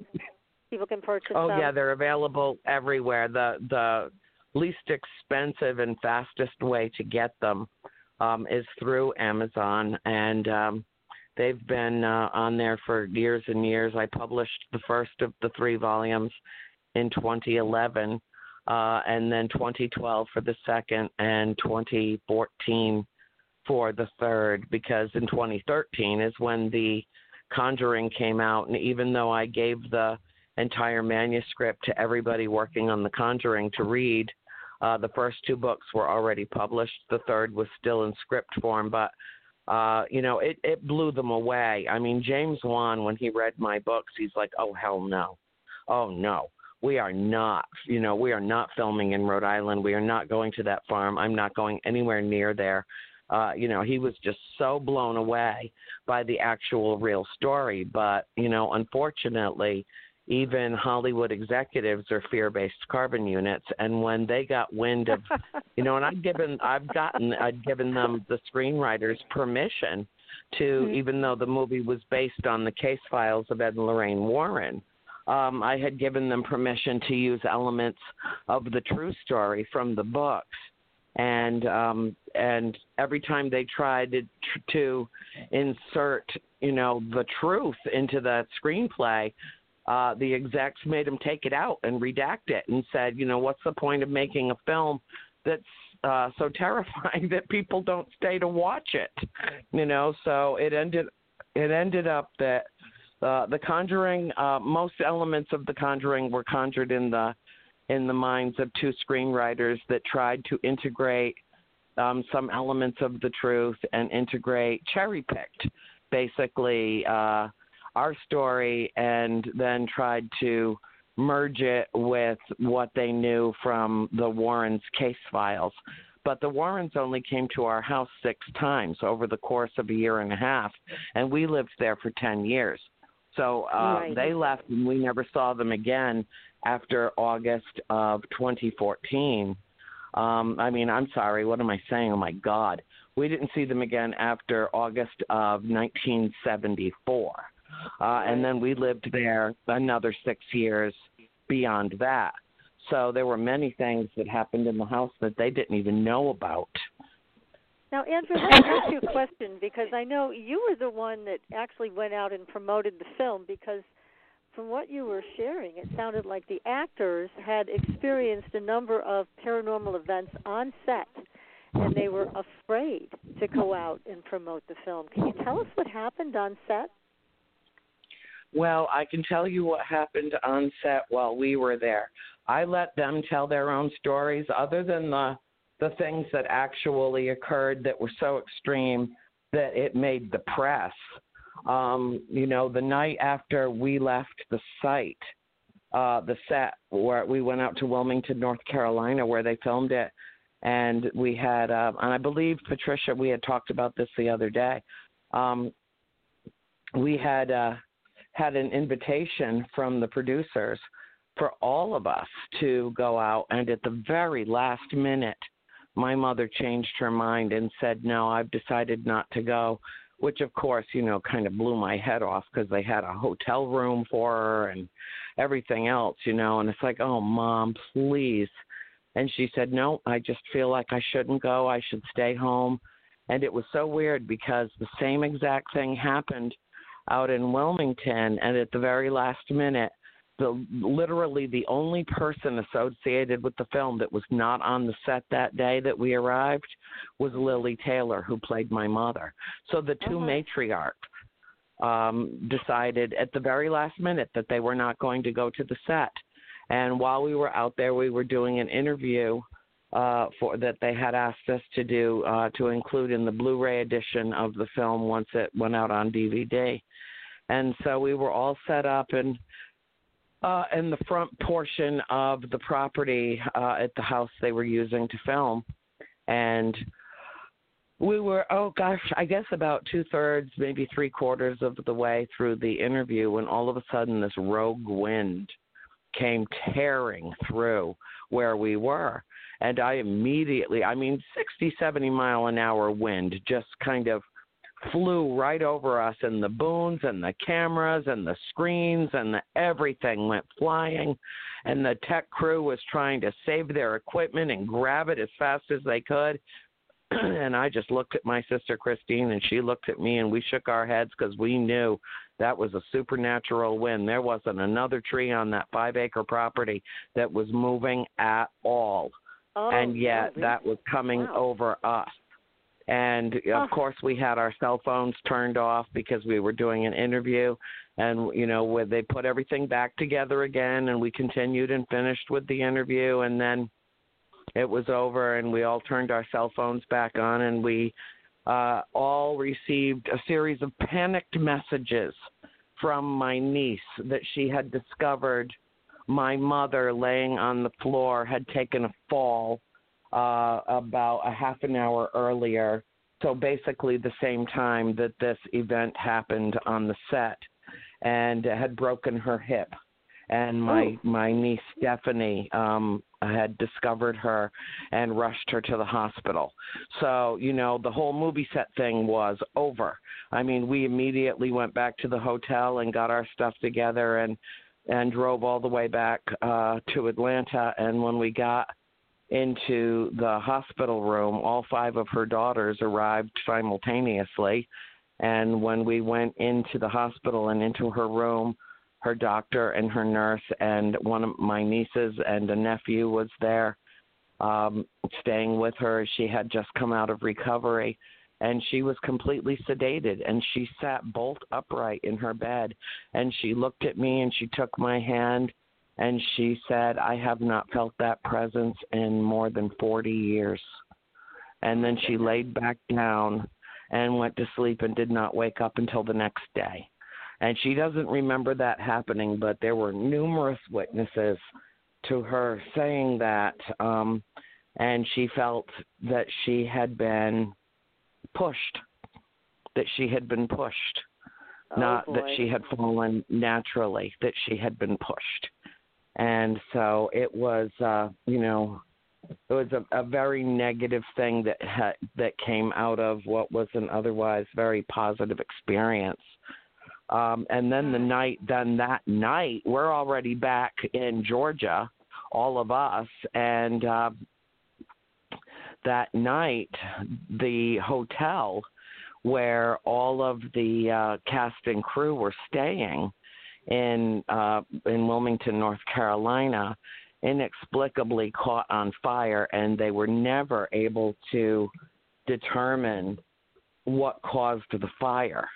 Speaker 4: people can purchase
Speaker 2: Oh
Speaker 4: them?
Speaker 2: yeah, they're available everywhere. The the least expensive and fastest way to get them um, is through Amazon, and um, they've been uh, on there for years and years. I published the first of the three volumes in 2011, uh, and then 2012 for the second, and 2014 for the third. Because in 2013 is when the Conjuring came out, and even though I gave the entire manuscript to everybody working on The Conjuring to read. Uh, the first two books were already published. The third was still in script form, but uh, you know, it, it blew them away. I mean, James Wan, when he read my books, he's like, "Oh hell no, oh no, we are not. You know, we are not filming in Rhode Island. We are not going to that farm. I'm not going anywhere near there." Uh, you know, he was just so blown away by the actual real story. But you know, unfortunately, even Hollywood executives are fear-based carbon units, and when they got wind of, you know, and I've given, I've gotten, I'd given them the screenwriters permission to,
Speaker 4: Mhm.
Speaker 2: even though the movie was based on the case files of Ed and Lorraine Warren. Um, I had given them permission to use elements of the true story from the books, and um, and every time they tried to, to insert, you know, the truth into the screenplay, uh, the execs made him take it out and redact it and said, you know, what's the point of making a film that's uh, so terrifying that people don't stay to watch it? You know, so it ended it ended up that uh, the Conjuring, uh, most elements of the Conjuring were conjured in the in the minds of two screenwriters that tried to integrate um, some elements of the truth and integrate cherry picked, basically. Uh, our story and then tried to merge it with what they knew from the Warrens case files. But the Warrens only came to our house six times over the course of a year and a half, and we lived there for 10 years. So uh,
Speaker 4: Right.
Speaker 2: they left, and we never saw them again after August of 2014. Um, I mean, I'm sorry, what am I saying? Oh my God. We didn't see them again after August of 1974. Uh, and then we lived there another six years beyond that. So there were many things that happened in the house that they didn't even know about.
Speaker 4: Now, Andrea, let me ask you a question because I know you were the one that actually went out and promoted the film because from what you were sharing, it sounded like the actors had experienced a number of paranormal events on set and they were afraid to go out and promote the film. Can you tell us what happened on set?
Speaker 2: Well, I can tell you what happened on set while we were there. I let them tell their own stories, other than the the things that actually occurred that were so extreme that it made the press. Um, you know, the night after we left the site, uh, the set where we went out to Wilmington, North Carolina, where they filmed it, and we had, uh, and I believe Patricia, we had talked about this the other day. Um, we had. Uh, had an invitation from the producers for all of us to go out and at the very last minute my mother changed her mind and said no i've decided not to go which of course you know kind of blew my head off because they had a hotel room for her and everything else you know and it's like oh mom please. And she said no i just feel like i shouldn't go. I should stay home. And it was so weird because the same exact thing happened out in Wilmington, and at the very last minute, the literally the only person associated with the film that was not on the set that day that we arrived was Lili Taylor, who played my mother. So the 2
Speaker 4: Uh-huh.
Speaker 2: matriarchs um, decided at the very last minute that they were not going to go to the set. And while we were out there, we were doing an interview uh, for that they had asked us to do uh, to include in the Blu-ray edition of the film once it went out on DVD. And so we were all set up and uh, in the front portion of the property uh, at the house they were using to film, and we were oh gosh, I guess about two thirds, maybe three quarters of the way through the interview when all of a sudden this rogue wind came tearing through where we were and I immediately, I mean, 60, 70 mile an hour wind just kind of flew right over us, and the booms and the cameras and the screens and the, everything went flying. And the tech crew was trying to save their equipment and grab it as fast as they could. and I just looked at my sister Christine, and she looked at me, and we shook our heads because we knew that was a supernatural wind. There wasn't another tree on that five acre property that was moving at all
Speaker 4: Oh,
Speaker 2: and yet
Speaker 4: really?
Speaker 2: that was coming
Speaker 4: Wow.
Speaker 2: over us. And of
Speaker 4: Huh.
Speaker 2: course, we had our cell phones turned off because we were doing an interview, and you know, where they put everything back together again, and we continued and finished with the interview, and then it was over, and we all turned our cell phones back on, and we uh, all received a series of panicked messages from my niece that she had discovered my mother laying on the floor had taken a fall uh, about a half an hour earlier. So basically, the same time that this event happened on the set, and had broken her hip. And my my niece Stephanie um, had discovered her and rushed her to the hospital. So you know the whole movie set thing was over. I mean, we immediately went back to the hotel and got our stuff together and and drove all the way back uh, to Atlanta. And when we got into the hospital room, all five of her daughters arrived simultaneously. And when we went into the hospital and into her room, her doctor and her nurse and one of my nieces and a nephew was there um, staying with her. She had just come out of recovery and she was completely sedated and she sat bolt upright in her bed and she looked at me and she took my hand and she said i have not felt that presence in more than 40 years. And then she laid back down and went to sleep and did not wake up until the next day. And she doesn't remember that happening but there were numerous witnesses to her saying that um and she felt that she had been pushed, that she had been pushed,
Speaker 4: Oh,
Speaker 2: not that she had fallen naturally, that she had been pushed. And so it was, uh, you know, it was a, a very negative thing that ha- that came out of what was an otherwise very positive experience. Um, and then the night, then that night, we're already back in Georgia, all of us, and uh, that night, the hotel where all of the uh, cast and crew were staying in uh, in Wilmington, North Carolina, inexplicably caught on fire, and they were never able to determine what caused the fire.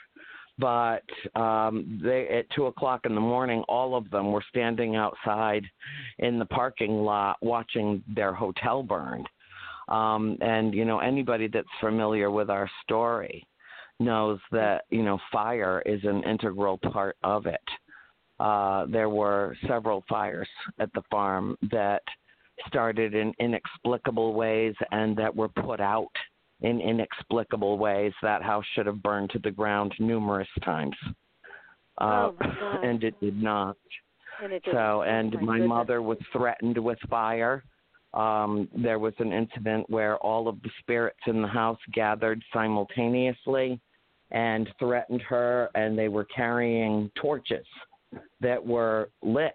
Speaker 2: But um, they, at two o'clock in the morning, all of them were standing outside in the parking lot watching their hotel burn. Um, and you know anybody that's familiar with our story knows that you know fire is an integral part of it. Uh, there were several fires at the farm that started in inexplicable ways and that were put out in inexplicable ways. That house should have burned to the ground numerous times, uh,
Speaker 4: Oh,
Speaker 2: and it did not.
Speaker 4: And it.
Speaker 2: So, and
Speaker 4: my
Speaker 2: my mother was threatened with fire. Um, there was an incident where all of the spirits in the house gathered simultaneously and threatened her, and they were carrying torches that were lit.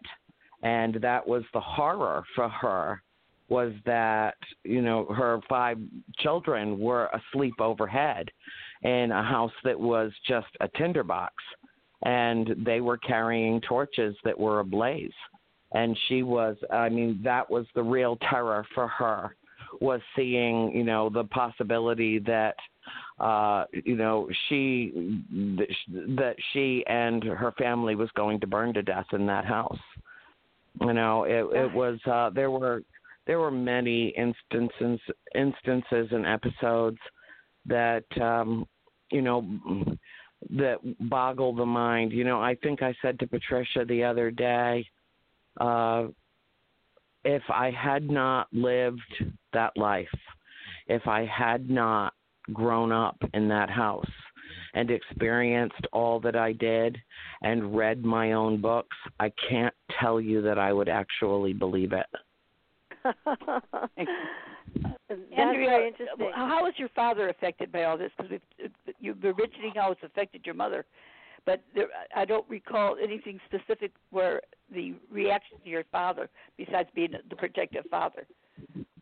Speaker 2: And that was the horror for her was that you know her five children were asleep overhead in a house that was just a tinderbox and they were carrying torches that were ablaze and she was i mean that was the real terror for her was seeing, you know, the possibility that uh you know she that she and her family was going to burn to death in that house. You know it it was uh there were there were many instances instances and episodes that um you know that boggle the mind. You know i think i said to patricia the other day uh if i had not lived that life if i had not grown up in that house and experienced all that I did and read my own books, I can't tell you that I would actually believe it.
Speaker 4: That's
Speaker 5: Andrea, how was your father affected by all this? Because you were mentioning how it's affected your mother, but there, I don't recall anything specific where the reaction to your father, besides being the protective father.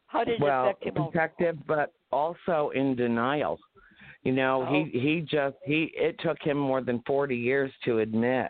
Speaker 5: How did it
Speaker 2: well,
Speaker 5: affect him?
Speaker 2: protective, but also in denial. You know,
Speaker 5: Oh.
Speaker 2: he he just he it took him more than 40 years to admit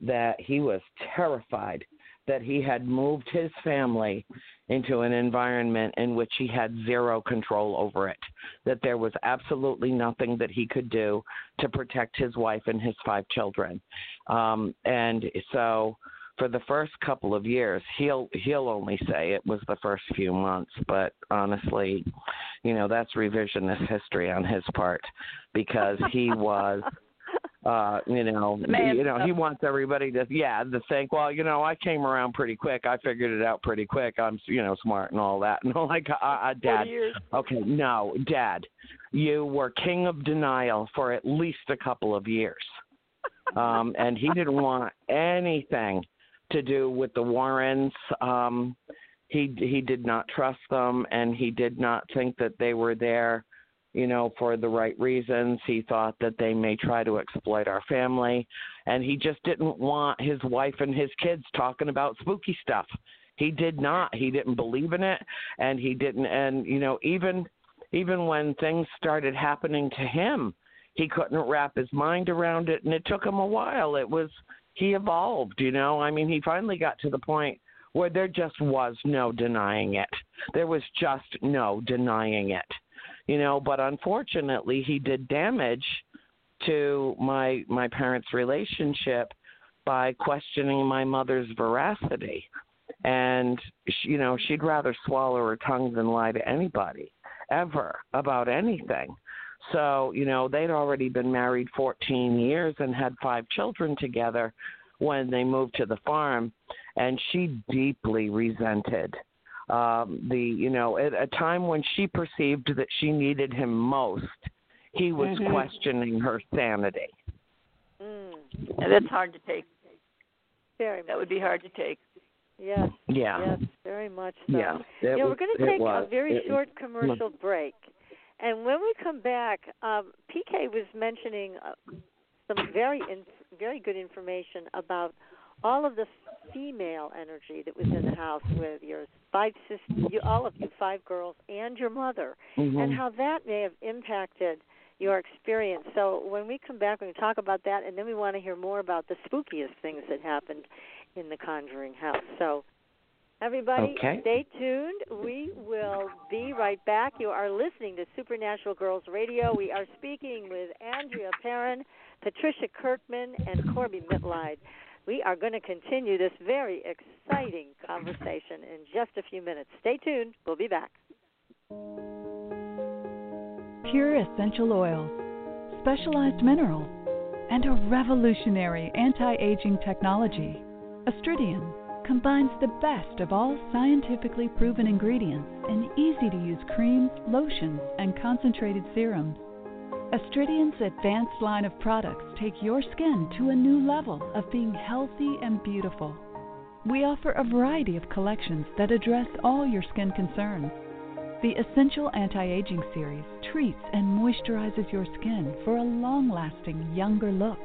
Speaker 2: that he was terrified that he had moved his family into an environment in which he had zero control over it. That there was absolutely nothing that he could do to protect his wife and his five children. Um and so for the first couple of years he'll he'll only say it was the first few months but honestly you know that's revisionist history on his part because he was uh you know
Speaker 5: man
Speaker 2: you know he wants everybody to yeah to think well you know i came around pretty quick. I figured it out pretty quick. I'm you know smart and all that. And I'm like uh, uh dad okay no dad you were king of denial for at least a couple of years. Um and he didn't want anything to do with the warrens. Um he he did not trust them and he did not think that they were there you know for the right reasons. He thought that they may try to exploit our family. And he just didn't want his wife and his kids talking about spooky stuff. He did not. He didn't believe in it. And he didn't. And you know even even when things started happening to him he couldn't wrap his mind around it. And it took him a while. It was he evolved you know. I mean he finally got to the point where there just was no denying it. There was just no denying it you know but unfortunately he did damage to my my parents relationship by questioning my mother's veracity. And she, you know she'd rather swallow her tongue than lie to anybody ever about anything. So you know they'd already been married 14 years and had five children together when they moved to the farm and she deeply resented um the you know at a time when she perceived that she needed him most he was
Speaker 5: Mhm.
Speaker 2: questioning her sanity
Speaker 4: Mm,
Speaker 5: And that's hard to take.
Speaker 4: very
Speaker 5: That would be hard to take.
Speaker 4: Yes.
Speaker 2: yeah
Speaker 4: Yes, very much so.
Speaker 2: yeah it
Speaker 4: you know,
Speaker 2: was-
Speaker 4: we're going to
Speaker 2: it
Speaker 4: take a very
Speaker 2: It-
Speaker 4: short commercial break. And when we come back, um, PK was mentioning uh, some very in, very good information about all of the female energy that was in the house with your five sisters, you, all of you, five girls, and your mother,
Speaker 2: Mhm.
Speaker 4: and how that may have impacted your experience. So when we come back, we're going to talk about that, and then we want to hear more about the spookiest things that happened in the Conjuring house. So Everybody,
Speaker 2: Okay.
Speaker 4: stay tuned. We will be right back. You are listening to Supernatural Girls Radio. We are speaking with Andrea Perron, Patricia Kirkman, and Corbie Mitleid. We are going to continue this very exciting conversation in just a few minutes. Stay tuned. We'll be back.
Speaker 1: Pure essential oils, specialized minerals, and a revolutionary anti aging technology. Astridian combines the best of all scientifically proven ingredients in easy to use creams, lotions, and concentrated serums. Astridian's advanced line of products take your skin to a new level of being healthy and beautiful. We offer a variety of collections that address all your skin concerns. The Essential Anti Aging Series treats and moisturizes your skin for a long lasting younger look.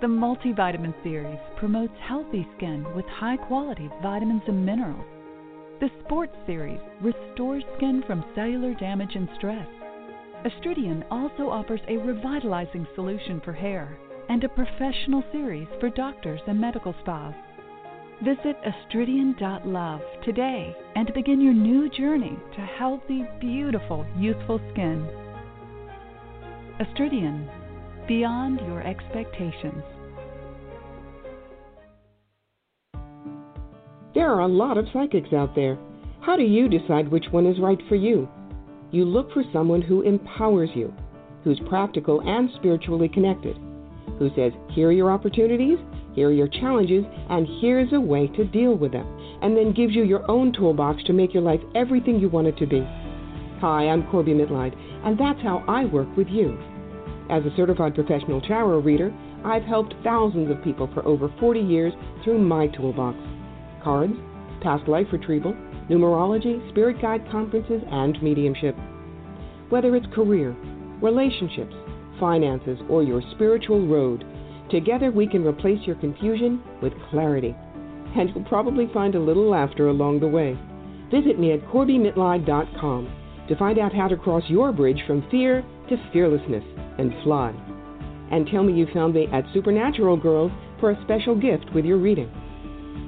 Speaker 1: The Multivitamin Series promotes healthy skin with high quality vitamins and minerals. The Sports Series restores skin from cellular damage and stress. Astridian also offers a revitalizing solution for hair and a professional series for doctors and medical spas. Visit astridian.love today and begin your new journey to healthy, beautiful, youthful skin. Astridian, beyond your expectations.
Speaker 8: There are a lot of psychics out there. How do you decide which one is right for you? You look for someone who empowers you, who's practical and spiritually connected, who says, Here are your opportunities, here are your challenges, and here's a way to deal with them, and then gives you your own toolbox to make your life everything you want it to be. Hi, I'm Corbie Mitleid, and that's how I work with you. As a certified professional tarot reader, I've helped thousands of people for over 40 years through my toolbox cards, past life retrieval, numerology, spirit guide conferences, and mediumship. Whether it's career, relationships, finances, or your spiritual road, together we can replace your confusion with clarity. And you'll probably find a little laughter along the way. Visit me at CorbieMitleid.com to find out how to cross your bridge from fear to fearlessness and fly. And tell me you found me at Supernatural Girls for a special gift with your reading.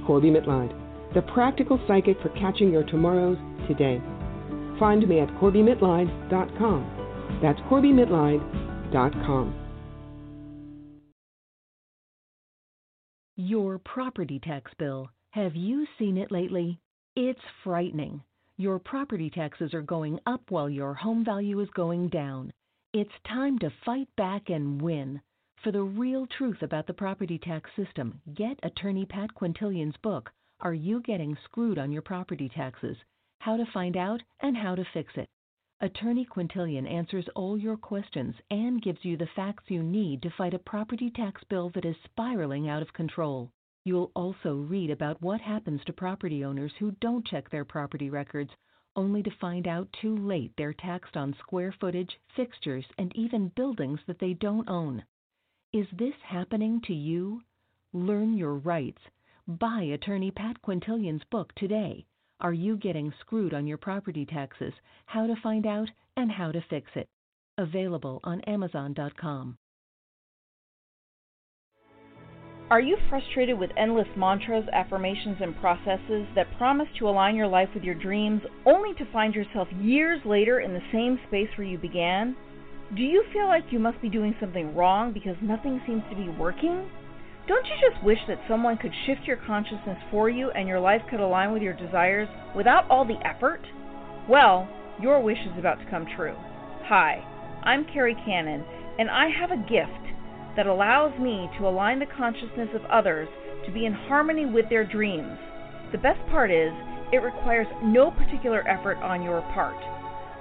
Speaker 8: Corbie Mitleid, the practical psychic for catching your tomorrows today. Find me at CorbieMitleid.com. That's CorbieMitleid.com.
Speaker 9: Your property tax bill. Have you seen it lately? It's frightening. Your property taxes are going up while your home value is going down. It's time to fight back and win. For the real truth about the property tax system, get attorney Pat Quintilian's book, Are You Getting Screwed on Your Property Taxes? How to Find Out and How to Fix It. Attorney Quintilian answers all your questions and gives you the facts you need to fight a property tax bill that is spiraling out of control. You'll also read about what happens to property owners who don't check their property records, only to find out too late they're taxed on square footage, fixtures, and even buildings that they don't own. Is this happening to you? Learn your rights. Buy attorney Pat Quintilian's book today. Are you getting screwed on your property taxes? How to find out and how to fix it. Available on Amazon.com.
Speaker 10: Are you frustrated with endless mantras, affirmations, and processes that promise to align your life with your dreams only to find yourself years later in the same space where you began? Do you feel like you must be doing something wrong because nothing seems to be working? Don't you just wish that someone could shift your consciousness for you and your life could align with your desires without all the effort? Well, your wish is about to come true. Hi, I'm Carrie Cannon, and I have a gift that allows me to align the consciousness of others to be in harmony with their dreams. The best part is, it requires no particular effort on your part.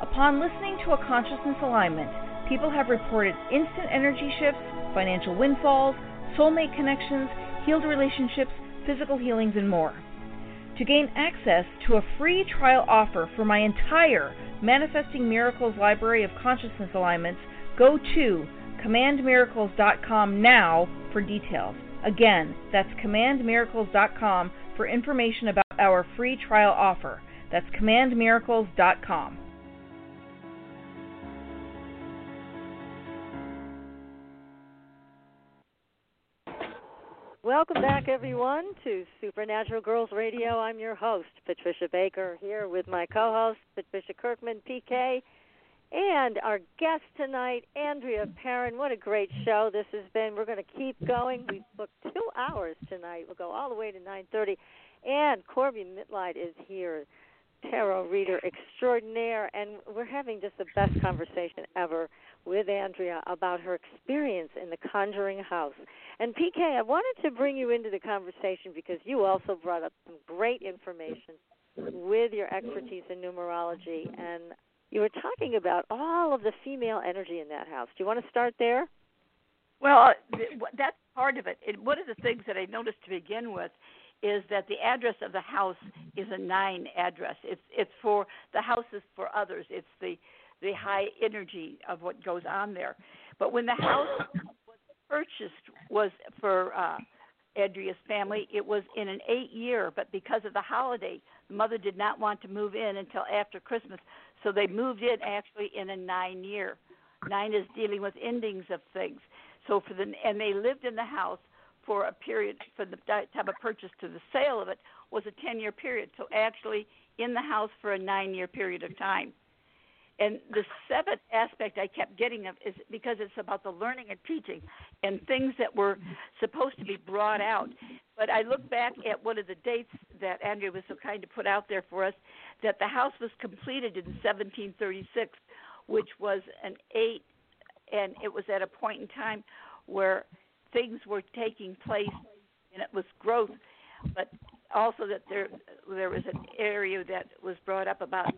Speaker 10: Upon listening to a consciousness alignment, People have reported instant energy shifts, financial windfalls, soulmate connections, healed relationships, physical healings, and more. To gain access to a free trial offer for my entire Manifesting Miracles library of consciousness alignments, go to commandmiracles.com now for details. Again, that's commandmiracles.com for information about our free trial offer. That's commandmiracles.com.
Speaker 4: Welcome back, everyone, to Supernatural Girls Radio. I'm your host, Patricia Baker, here with my co host, Patricia Kirkman, PK, and our guest tonight, Andrea Perron. What a great show this has been. We're going to keep going. We've booked two hours tonight. We'll go all the way to 9.30. And Corbie Mitleid is here, tarot reader extraordinaire, and we're having just the best conversation ever with Andrea about her experience in the Conjuring House. And PK, I wanted to bring you into the conversation because you also brought up some great information with your expertise in numerology and you were talking about all of the female energy in that house. Do you want to start there?
Speaker 5: Well, uh, that's part of it. it. One of the things that I noticed to begin with is that the address of the house is a nine address. It's it's for the house is for others. It's the the high energy of what goes on there. But when the house was purchased was for uh, Andrea's family, it was in an eight year, but because of the holiday, the mother did not want to move in until after Christmas, so they moved in actually in a nine year. Nine is dealing with endings of things. So for the and they lived in the house for a period from the time of purchase to the sale of it was a 10 year period. So actually in the house for a nine year period of time. And the seventh aspect I kept getting of is because it's about the learning and teaching and things that were supposed to be brought out. But I look back at one of the dates that Andrea was so kind to put out there for us that the house was completed in 1736, which was an eight, and it was at a point in time where things were taking place and it was growth, but also that there there was an area that was brought up about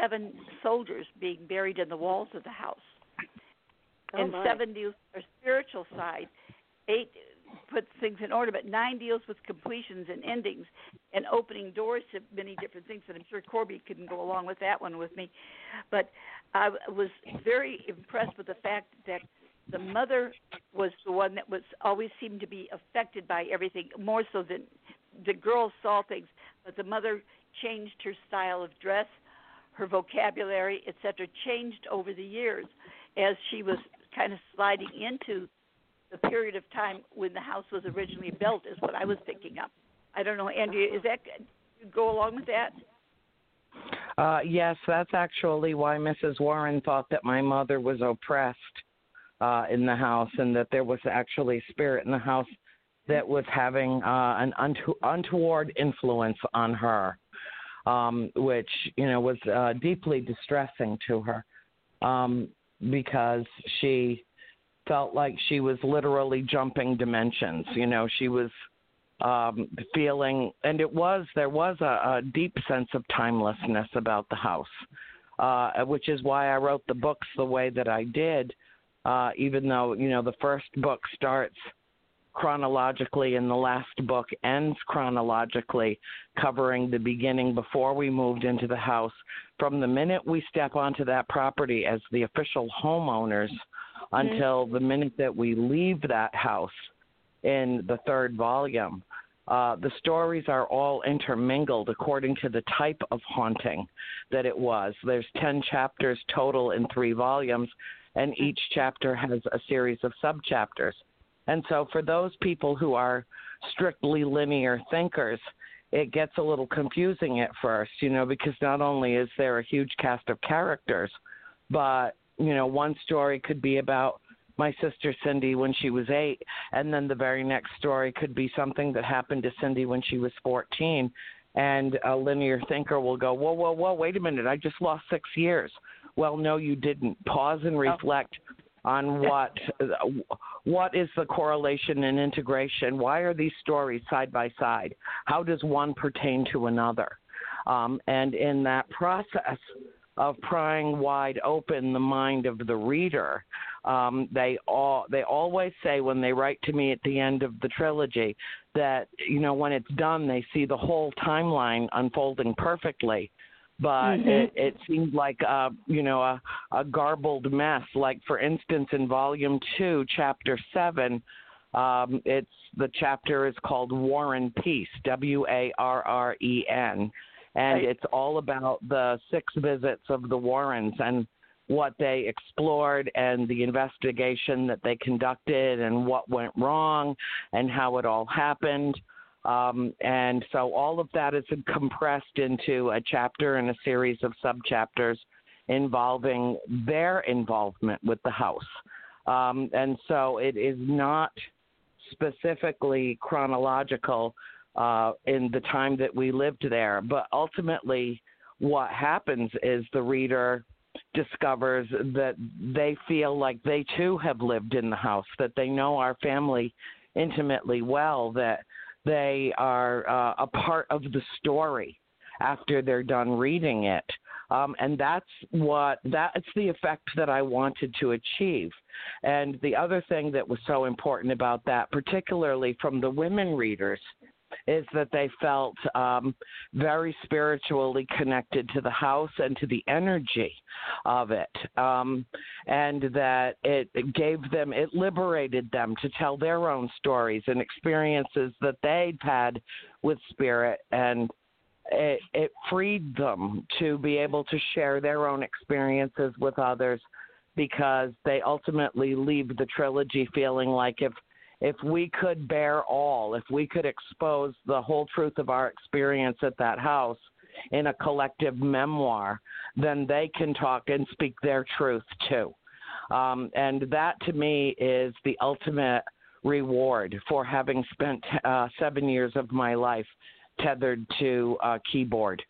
Speaker 5: seven soldiers being buried in the walls of the house.
Speaker 4: Oh,
Speaker 5: and
Speaker 4: my.
Speaker 5: seven deals are spiritual side. Eight puts things in order, but nine deals with completions and endings and opening doors to many different things. And I'm sure Corbie can go along with that one with me. But I was very impressed with the fact that the mother was the one that was always seemed to be affected by everything more so than the girls saw things, but the mother changed her style of dress, her vocabulary, etc., changed over the years as she was kind of sliding into the period of time when the house was originally built, is what I was picking up. I don't know, Andrea, is that go along with that?
Speaker 2: Uh, yes, that's actually why Mrs. Warren thought that my mother was oppressed uh, in the house and that there was actually spirit in the house that was having uh, an unto- untoward influence on her, um, which you know was uh, deeply distressing to her um, because she felt like she was literally jumping dimensions. You know, she was um, feeling, and it was there was a, a deep sense of timelessness about the house, uh, which is why I wrote the books the way that I did. Uh, even though you know the first book starts chronologically and the last book ends chronologically, covering the beginning before we moved into the house. From the minute we step onto that property as the official homeowners
Speaker 5: Mm-hmm.
Speaker 2: until the minute that we leave that house in the third volume. Uh, the stories are all intermingled according to the type of haunting that it was. There's 10 chapters total in three volumes, and each chapter has a series of subchapters. And so, for those people who are strictly linear thinkers, it gets a little confusing at first, you know, because not only is there a huge cast of characters, but, you know, one story could be about my sister Cindy when she was eight, and then the very next story could be something that happened to Cindy when she was 14. And a linear thinker will go, Whoa, whoa, whoa, wait a minute, I just lost six years. Well, no, you didn't. Pause and oh. reflect on what what is the correlation and integration? Why are these stories side by side? How does one pertain to another? Um, and in that process of prying wide open the mind of the reader um, they all they always say when they write to me at the end of the trilogy that you know when it's done they see the whole timeline unfolding perfectly but
Speaker 5: Mhm.
Speaker 2: it, it seemed like uh, you know a, a garbled mess. Like for instance, in Volume Two, Chapter Seven, um, it's the chapter is called War and Peace, W A R R E N, and
Speaker 5: Right.
Speaker 2: it's all about the six visits of the Warrens and what they explored and the investigation that they conducted and what went wrong and how it all happened. Um, and so all of that is compressed into a chapter and a series of subchapters involving their involvement with the house. Um, and so it is not specifically chronological uh, in the time that we lived there, but ultimately, what happens is the reader discovers that they feel like they too have lived in the house, that they know our family intimately well, that they are uh, a part of the story after they're done reading it. Um, and that's what that's the effect that I wanted to achieve. And the other thing that was so important about that, particularly from the women readers, is that they felt um, very spiritually connected to the house and to the energy of it, um, and that it gave them, it liberated them to tell their own stories and experiences that they'd had with spirit, and it, it freed them to be able to share their own experiences with others because they ultimately leave the trilogy feeling like if if we could bear all, if we could expose the whole truth of our experience at that house in a collective memoir, then they can talk and speak their truth too. Um, and that to me is the ultimate reward for having spent uh, seven years of my life tethered to a keyboard.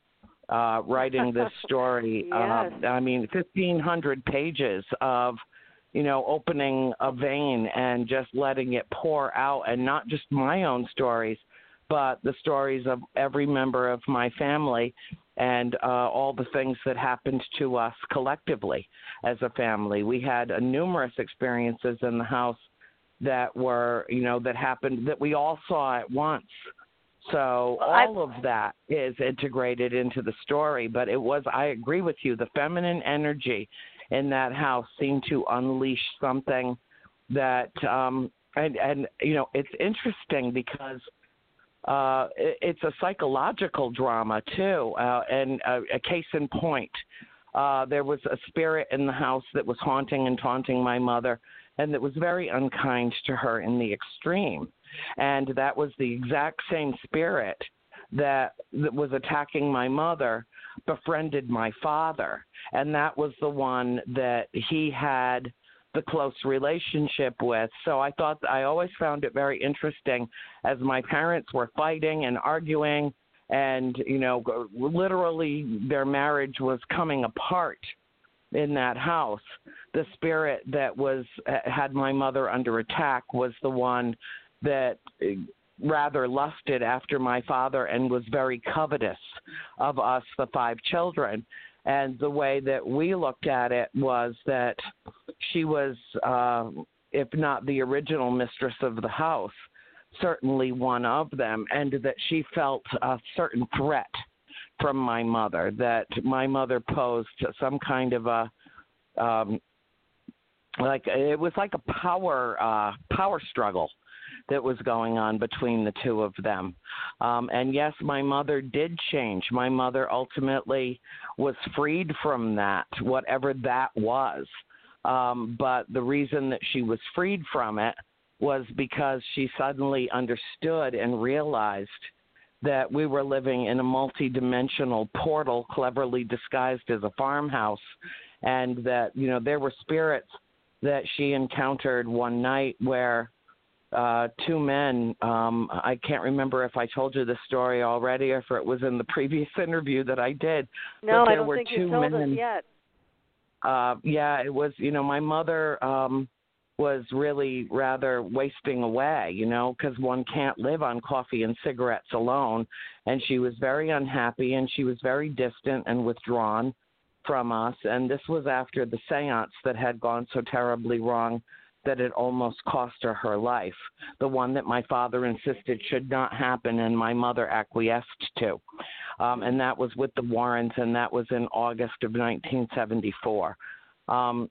Speaker 2: Uh, writing this story.
Speaker 4: yes.
Speaker 2: uh, I mean, 1,500 pages of, you know, opening a vein and just letting it pour out, and not just my own stories, but the stories of every member of my family and uh, all the things that happened to us collectively as a family. We had uh, numerous experiences in the house that were, you know, that happened that we all saw at once. So all of that is integrated into the story, but it was I agree with you, the feminine energy in that house seemed to unleash something that um and and you know, it's interesting because uh it, it's a psychological drama too, uh and a, a case in point. Uh there was a spirit in the house that was haunting and taunting my mother and that was very unkind to her in the extreme and that was the exact same spirit that that was attacking my mother befriended my father. And that was the one that he had the close relationship with. So i thought i always found it very interesting as my parents were fighting and arguing and you know literally their marriage was coming apart in that house. The spirit that was had my mother under attack was the one that rather lusted after my father and was very covetous of us, the five children. And the way that we looked at it was that she was, uh, if not the original mistress of the house, certainly one of them, and that she felt a certain threat from my mother, that my mother posed some kind of a um, like it was like a power uh power struggle that was going on between the two of them. Um, and yes, my mother did change. My mother ultimately was freed from that, whatever that was. Um, but the reason that she was freed from it was because she suddenly understood and realized that we were living in a multi-dimensional portal cleverly disguised as a farmhouse and that you know there were spirits that she encountered one night where uh, two men. Um, I can't remember if I told you the story already or if it was in the previous interview that I did.
Speaker 4: No,
Speaker 2: but there
Speaker 4: I don't
Speaker 2: were
Speaker 4: think
Speaker 2: two
Speaker 4: you told
Speaker 2: men.
Speaker 4: us yet.
Speaker 2: Uh, yeah, it was. You know, my mother um, was really rather wasting away. You know, because one can't live on coffee and cigarettes alone, and she was very unhappy and she was very distant and withdrawn from us. And this was after the séance that had gone so terribly wrong that it almost cost her her life, the one that my father insisted should not happen and my mother acquiesced to. Um, and that was with the Warrens, and that was in August of 1974. Um,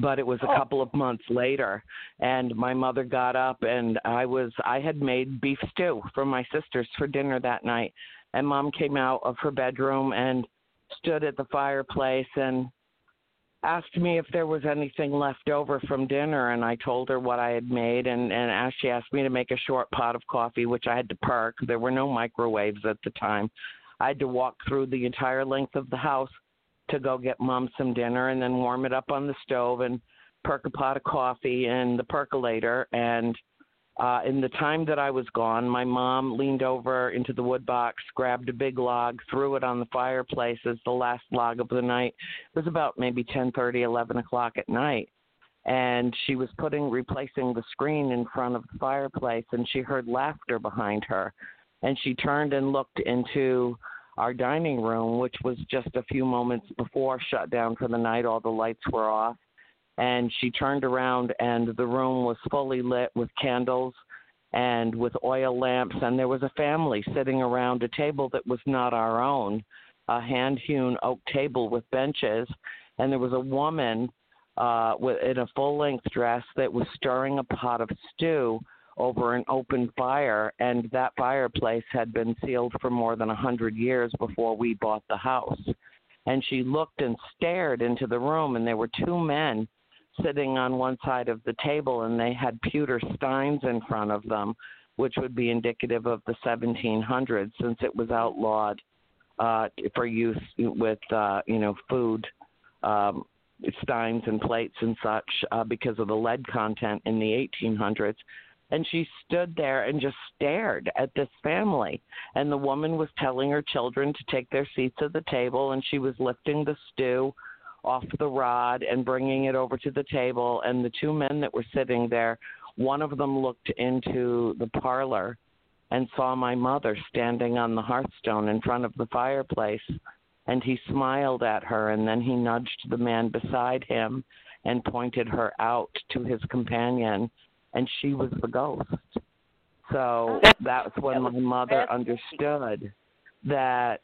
Speaker 2: but it was a couple of months later and my mother got up and i was i had made beef stew for my sisters for dinner that night and mom came out of her bedroom and stood at the fireplace and asked me if there was anything left over from dinner and I told her what I had made and and as she asked me to make a short pot of coffee which I had to perk there were no microwaves at the time I had to walk through the entire length of the house to go get mom some dinner and then warm it up on the stove and perk a pot of coffee in the percolator and uh, in the time that I was gone, my mom leaned over into the wood box, grabbed a big log, threw it on the fireplace as the last log of the night. It was about maybe ten thirty, eleven o'clock at night, and she was putting replacing the screen in front of the fireplace, and she heard laughter behind her, and she turned and looked into our dining room, which was just a few moments before shut down for the night. All the lights were off and she turned around and the room was fully lit with candles and with oil lamps and there was a family sitting around a table that was not our own a hand hewn oak table with benches and there was a woman uh with in a full length dress that was stirring a pot of stew over an open fire and that fireplace had been sealed for more than a hundred years before we bought the house. And she looked and stared into the room and there were two men sitting on one side of the table, and they had pewter steins in front of them, which would be indicative of the 1700s, since it was outlawed uh, for use with uh, you know food. Um, steins and plates and such uh, because of the lead content in the 1800s. And she stood there and just stared at this family. And the woman was telling her children to take their seats at the table, and she was lifting the stew off the rod and bringing it over to the table. And the two men that were sitting there, one of them looked into the parlor and saw my mother standing on the hearthstone in front of the fireplace and he smiled at her, and then he nudged the man beside him and pointed her out to his companion, and she was the ghost. So that's when my mother understood that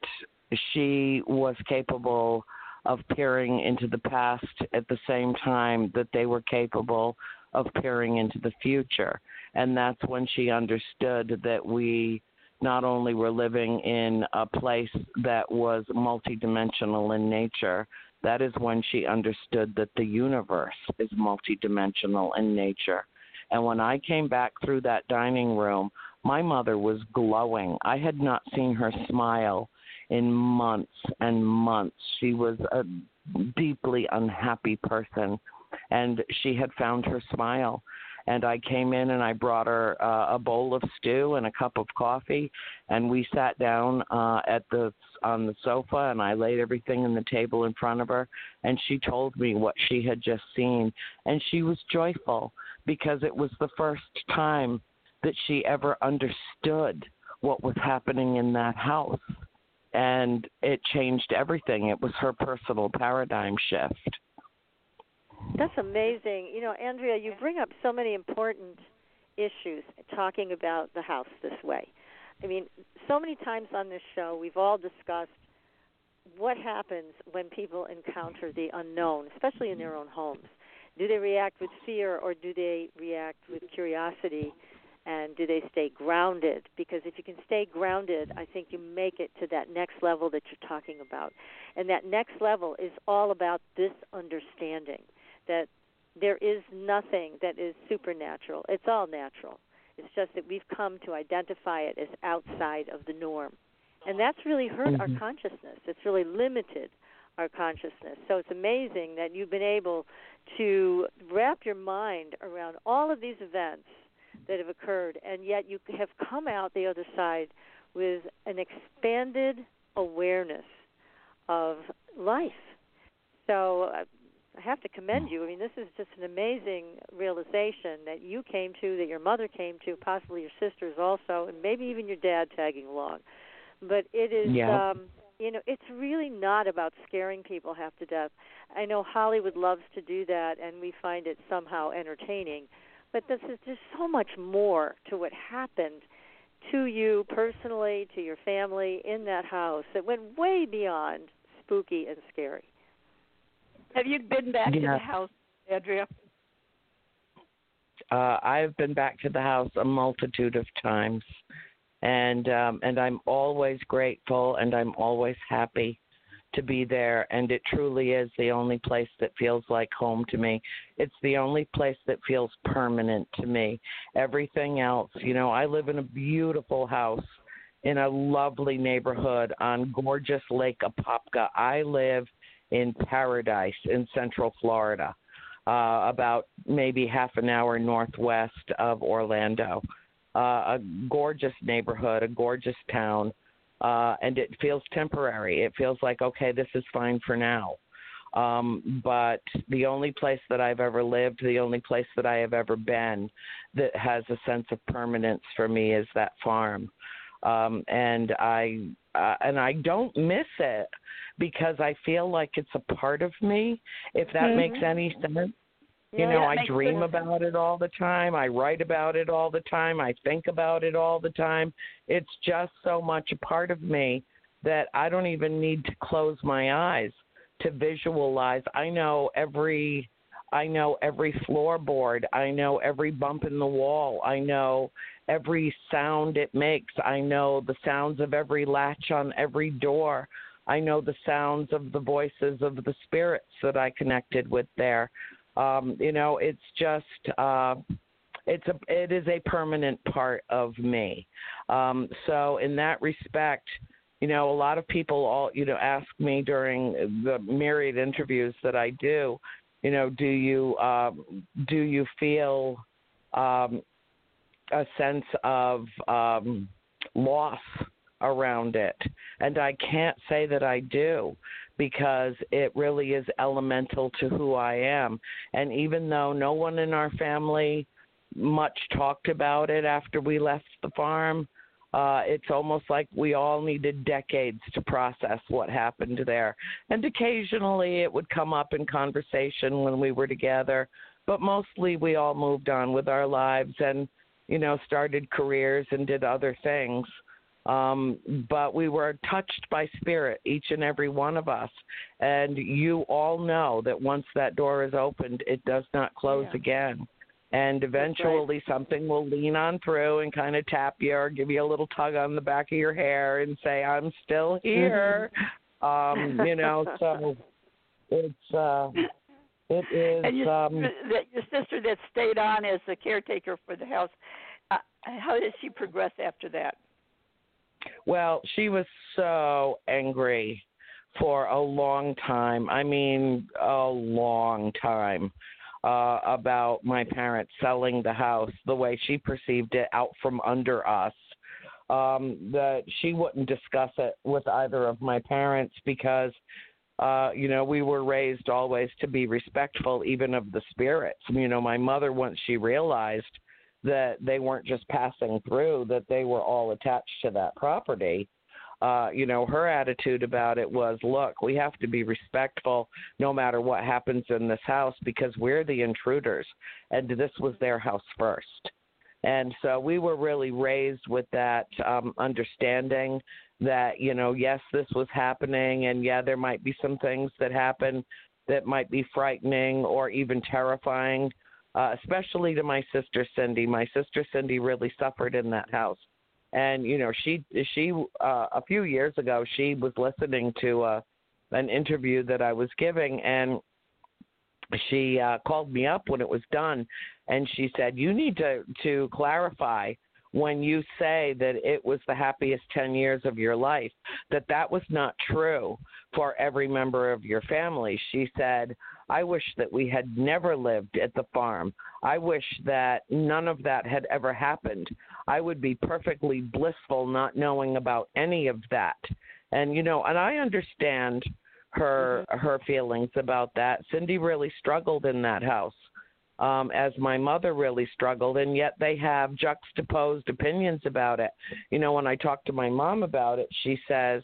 Speaker 2: she was capable of peering into the past at the same time that they were capable of peering into the future. And that's when she understood that we not only were living in a place that was multidimensional in nature, that is when she understood that the universe is multidimensional in nature. And when I came back through that dining room, my mother was glowing. I had not seen her smile in months and months. She was a deeply unhappy person, and she had found her smile and I came in and I brought her uh, a bowl of stew and a cup of coffee, and we sat down uh, at the on the sofa, and I laid everything on the table in front of her, and she told me what she had just seen, and she was joyful because it was the first time that she ever understood what was happening in that house. And it changed everything. It was her personal paradigm shift.
Speaker 4: That's amazing. You know, Andrea, you bring up so many important issues talking about the house this way. I mean, so many times on this show, we've all discussed what happens when people encounter the unknown, especially in their own homes. Do they react with fear or do they react with curiosity? And do they stay grounded? Because if you can stay grounded, I think you make it to that next level that you're talking about. And that next level is all about this understanding that there is nothing that is supernatural. It's all natural. It's just that we've come to identify it as outside of the norm. And that's really hurt mm-hmm. our consciousness. It's really limited our consciousness. So it's amazing that you've been able to wrap your mind around all of these events that have occurred, and yet you have come out the other side with an expanded awareness of life. So uh, I have to commend you. I mean, this is just an amazing realization that you came to, that your mother came to, possibly your sisters also, and maybe even your dad tagging along. But it is,
Speaker 2: yeah.
Speaker 4: um, you know, it's really not about scaring people half to death. I know Hollywood loves to do that, and we find it somehow entertaining. But this is there's so much more to what happened to you personally, to your family in that house that went way beyond spooky and scary.
Speaker 5: Have you been back
Speaker 2: yeah.
Speaker 5: to the house, Andrea?
Speaker 2: Uh, I've been back to the house a multitude of times, and um, and I'm always grateful and I'm always happy to be there. And it truly is the only place that feels like home to me. It's the only place that feels permanent to me. Everything else, you know, I live in a beautiful house in a lovely neighborhood on gorgeous Lake Apopka. I live in Paradise in Central Florida, uh, about maybe half an hour northwest of Orlando. Uh, a gorgeous neighborhood, a gorgeous town, uh, and it feels temporary. It feels like okay, this is fine for now. Um, but the only place that I've ever lived, the only place that I have ever been that has a sense of permanence for me is that farm. Um, and I uh, and I don't miss it because I feel like it's a part of me. If that
Speaker 4: mm-hmm.
Speaker 2: makes any sense. You know, I dream
Speaker 5: sense.
Speaker 2: about it all the time. I write about it all the time. I think about it all the time. It's just so much a part of me that I don't even need to close my eyes to visualize. I know every I know every floorboard. I know every bump in the wall. I know every sound it makes. I know the sounds of every latch on every door. I know the sounds of the voices of the spirits that I connected with there. Um, you know, it's just uh, it's a it is a permanent part of me. Um, so in that respect, you know, a lot of people all you know ask me during the myriad interviews that I do, you know, do you um, do you feel um, a sense of um, loss around it? And I can't say that I do because it really is elemental to who I am. And even though no one in our family much talked about it after we left the farm, uh, it's almost like we all needed decades to process what happened there. And occasionally it would come up in conversation when we were together, but mostly we all moved on with our lives and, you know, started careers and did other things. Um, but we were touched by spirit, each and every one of us. And you all know that once that door is opened, it does not close yeah. again. And eventually, right. something will lean on through and kind of tap you or give you a little tug on the back of your hair and say, I'm still here. Mm-hmm. um, you know, so it's. uh it is.
Speaker 5: And your,
Speaker 2: um,
Speaker 5: your sister that stayed on as the caretaker for the house, uh, how did she progress after that?
Speaker 2: Well, she was so angry for a long time. I mean, a long time. Uh, about my parents selling the house the way she perceived it out from under us. Um, that she wouldn't discuss it with either of my parents because, uh, you know, we were raised always to be respectful even of the spirits. You know, my mother, once she realized that they weren't just passing through, that they were all attached to that property. Uh, you know, her attitude about it was, look, we have to be respectful no matter what happens in this house because we're the intruders, and this was their house first. And so we were really raised with that um, understanding that, you know, yes, this was happening, and yeah, there might be some things that happen that might be frightening or even terrifying uh, especially to my sister Cindy. My sister Cindy really suffered in that house, and you know she she uh, a few years ago she was listening to uh, an interview that I was giving, and she uh, called me up when it was done, and she said you need to to clarify when you say that it was the happiest 10 years of your life, that that was not true for every member of your family. She said, I wish that we had never lived at the farm. I wish that none of that had ever happened. I would be perfectly blissful not knowing about any of that. And you know, and I understand her mm-hmm. her feelings about that. Cindy really struggled in that house. Um, as my mother really struggled, and yet they have juxtaposed opinions about it. You know, when I talk to my mom about it, she says,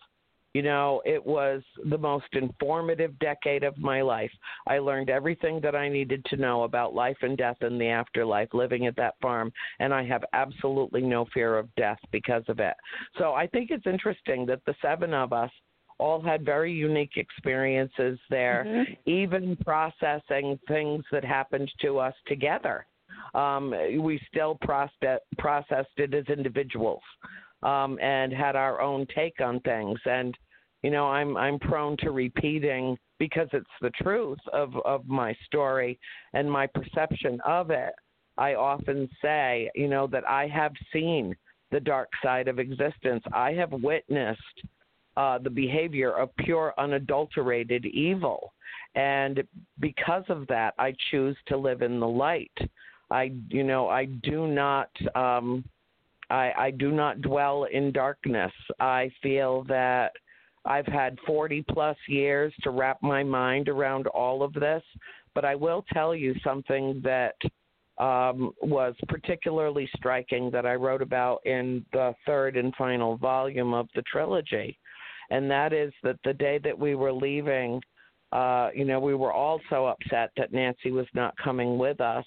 Speaker 2: you know, it was the most informative decade of my life. I learned everything that I needed to know about life and death and the afterlife living at that farm, and I have absolutely no fear of death because of it. So I think it's interesting that the seven of us all had very unique experiences there, mm-hmm. even processing things that happened to us together. Um, we still process, processed it as individuals um, and had our own take on things. And you know, I'm I'm prone to repeating because it's the truth of of my story and my perception of it. I often say, you know, that I have seen the dark side of existence. I have witnessed uh, the behavior of pure, unadulterated evil. And because of that, I choose to live in the light. I, you know, I do not um, I, I do not dwell in darkness. I feel that I've had 40 plus years to wrap my mind around all of this, but I will tell you something that um, was particularly striking that I wrote about in the third and final volume of the trilogy. And that is that the day that we were leaving, uh, you know, we were all so upset that Nancy was not coming with us.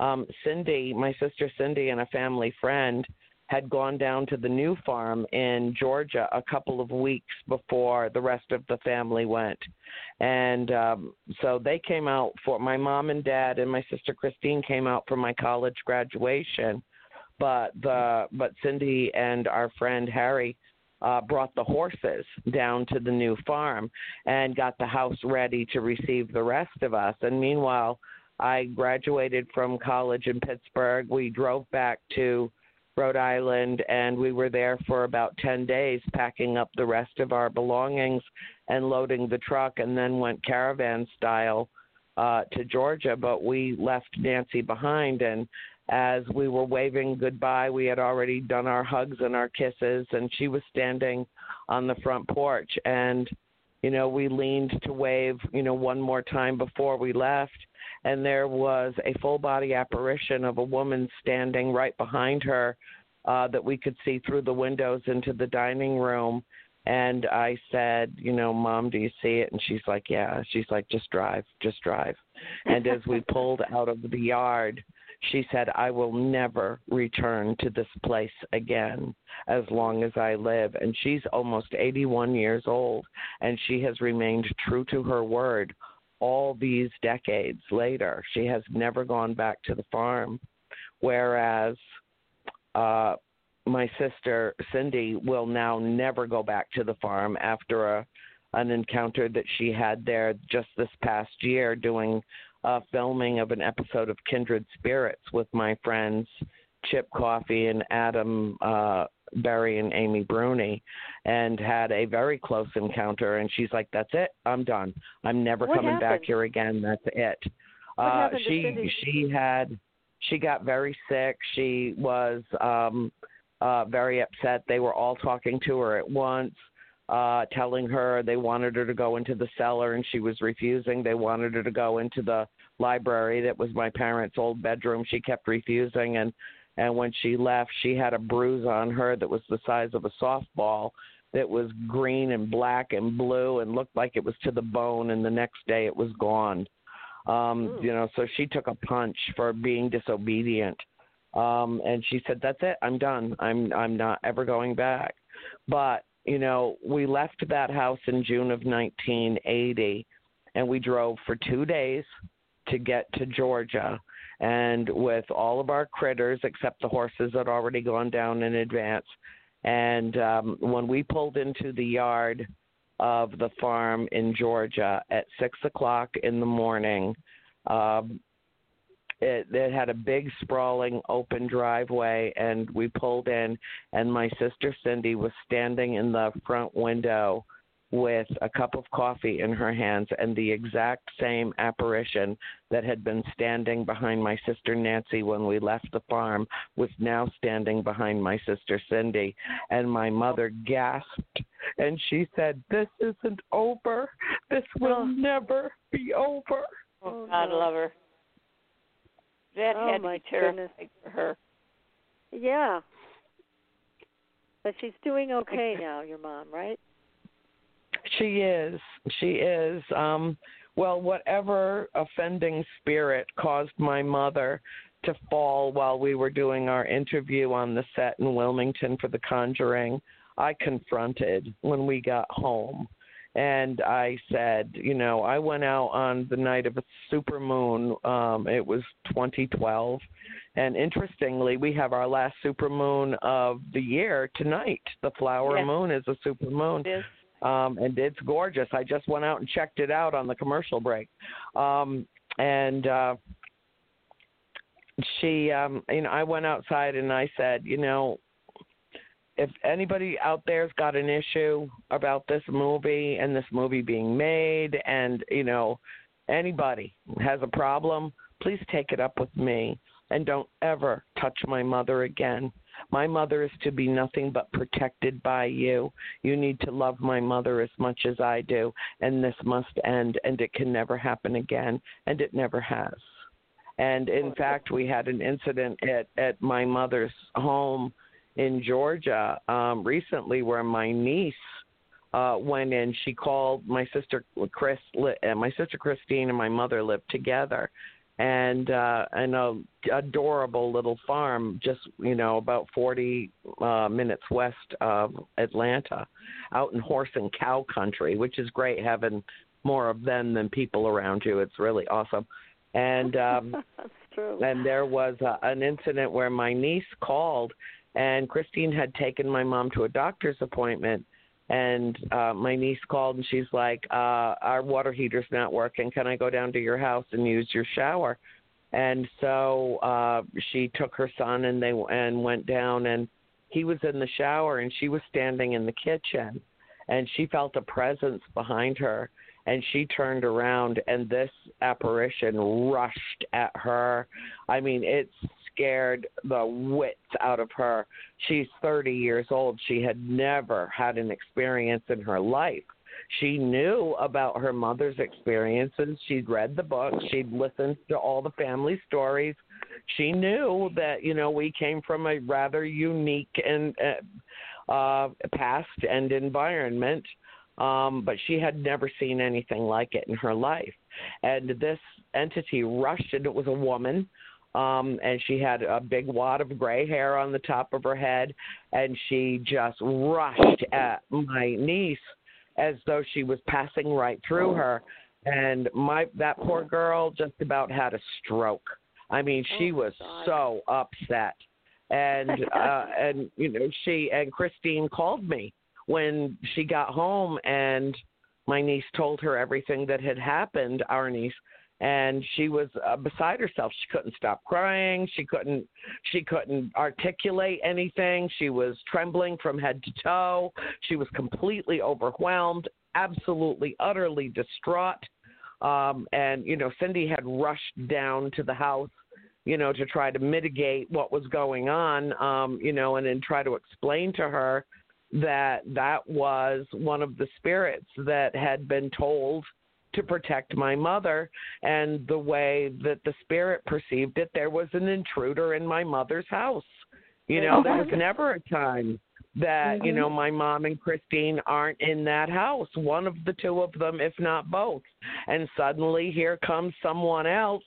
Speaker 2: Um, Cindy, my sister Cindy, and a family friend had gone down to the new farm in Georgia a couple of weeks before the rest of the family went. And um, so they came out for my mom and dad and my sister Christine came out for my college graduation. But the but Cindy and our friend Harry uh, brought the horses down to the new farm and got the house ready to receive the rest of us. And meanwhile, I graduated from college in Pittsburgh. We drove back to Rhode Island and we were there for about 10 days packing up the rest of our belongings and loading the truck and then went caravan style uh to Georgia but we left Nancy behind. And as we were waving goodbye we had already done our hugs and our kisses and she was standing on the front porch. And you know we leaned to wave you know one more time before we left and there was a full body apparition of a woman standing right behind her uh that we could see through the windows into the dining room and I said, you know, mom, do you see it? And she's like, yeah. She's like, just drive, just drive. And as we pulled out of the yard, she said, I will never return to this place again as long as I live. And she's almost 81 years old, and she has remained true to her word all these decades later. She has never gone back to the farm. Whereas uh, my sister Cindy will now never go back to the farm after a an encounter that she had there just this past year doing filming of an episode of Kindred Spirits with my friends Chip Coffey and Adam uh Berry and Amy Bruni and had a very close encounter and she's like that's it I'm done. I'm never
Speaker 4: What
Speaker 2: coming
Speaker 4: happened?
Speaker 2: back here again that's it.
Speaker 4: What
Speaker 2: uh she she had she got very sick. She was um uh very upset. They were all talking to her at once uh telling her they wanted her to go into the cellar and she was refusing. They wanted her to go into the library that was my parents old bedroom. She kept refusing and and when she left she had a bruise on her that was the size of a softball that was green and black and blue and looked like it was to the bone and the next day it was gone. Um you know so she took a punch for being disobedient. Um and she said that's it. I'm done. I'm i'm not ever going back. But you know we left that house in june of 1980 and we drove for 2 days to get to georgia and with all of our critters except the horses that had already gone down in advance. And um when we pulled into the yard of the farm in georgia at six o'clock in the morning um it, it had a big sprawling open driveway and we pulled in and my sister cindy was standing in the front window with a cup of coffee in her hands and the exact same apparition that had been standing behind my sister nancy when we left the farm was now standing behind my sister cindy and my mother gasped and she said this isn't over this will oh. never be over
Speaker 5: Oh, oh God love her. That
Speaker 4: Oh,
Speaker 5: had to be terrifying
Speaker 4: goodness.
Speaker 5: for her.
Speaker 4: Yeah. But she's doing okay now, your mom, right?
Speaker 2: She is. She is. Um, well, whatever offending spirit caused my mother to fall while we were doing our interview on the set in Wilmington for The Conjuring, I confronted when we got home. And I said, you know, I went out on the night of a super moon. Um, it was 2012. And interestingly, we have our last super moon of the year tonight. The flower
Speaker 5: Yes.
Speaker 2: moon is a super moon
Speaker 5: It is.
Speaker 2: Um, and it's gorgeous. I just went out and checked it out on the commercial break, um, and uh, she, um, you know, I went outside and I said, you know, if anybody out there's got an issue about this movie and this movie being made, and you know, anybody has a problem, please take it up with me and don't ever touch my mother again. My mother is to be nothing but protected by you. You need to love my mother as much as I do, and this must end, and it can never happen again, and it never has. And in fact, we had an incident at at my mother's home in Georgia um, recently where my niece uh, went in. She called my sister Chris, li- uh, my sister Christine, and my mother lived together, and uh, in a adorable little farm, just you know about forty uh, minutes west of Atlanta, out in horse and cow country, which is great having more of them than people around you. It's really awesome. And um,
Speaker 4: That's true.
Speaker 2: and there was a, an incident where my niece called and Christine had taken my mom to a doctor's appointment and uh my niece called and she's like uh our water heater's not working. Can i go down to your house and use your shower? And so uh she took her son and they and went down and he was in the shower and she was standing in the kitchen and she felt a presence behind her and she turned around and this apparition rushed at her. I mean it scared the wits out of her she's 30 years old she had never had an experience in her life she knew about her mother's experiences she'd read the books she'd listened to all the family stories she knew that you know we came from a rather unique and uh, uh past and environment um, but she had never seen anything like it in her life. And this entity rushed, and it was a woman. Um, and she had a big wad of gray hair on the top of her head, and she just rushed at my niece as though she was passing right through her. And my that poor girl just about had a stroke. I mean, she
Speaker 4: Oh,
Speaker 2: was
Speaker 4: God.
Speaker 2: so upset. And uh and you know, she and Christine called me when she got home and my niece told her everything that had happened, our niece, and she was uh, beside herself. She couldn't stop crying. She couldn't she couldn't articulate anything. She was trembling from head to toe. She was completely overwhelmed, absolutely utterly distraught. Um and you know, Cindy had rushed down to the house you know, to try to mitigate what was going on, um, you know, and then try to explain to her that that was one of the spirits that had been told to protect my mother and the way that the spirit perceived it there was an intruder in my mother's house. You know there was never a time that you mm-hmm. know my mom and Christine aren't in that house one of the two of them if not both. And suddenly here comes someone else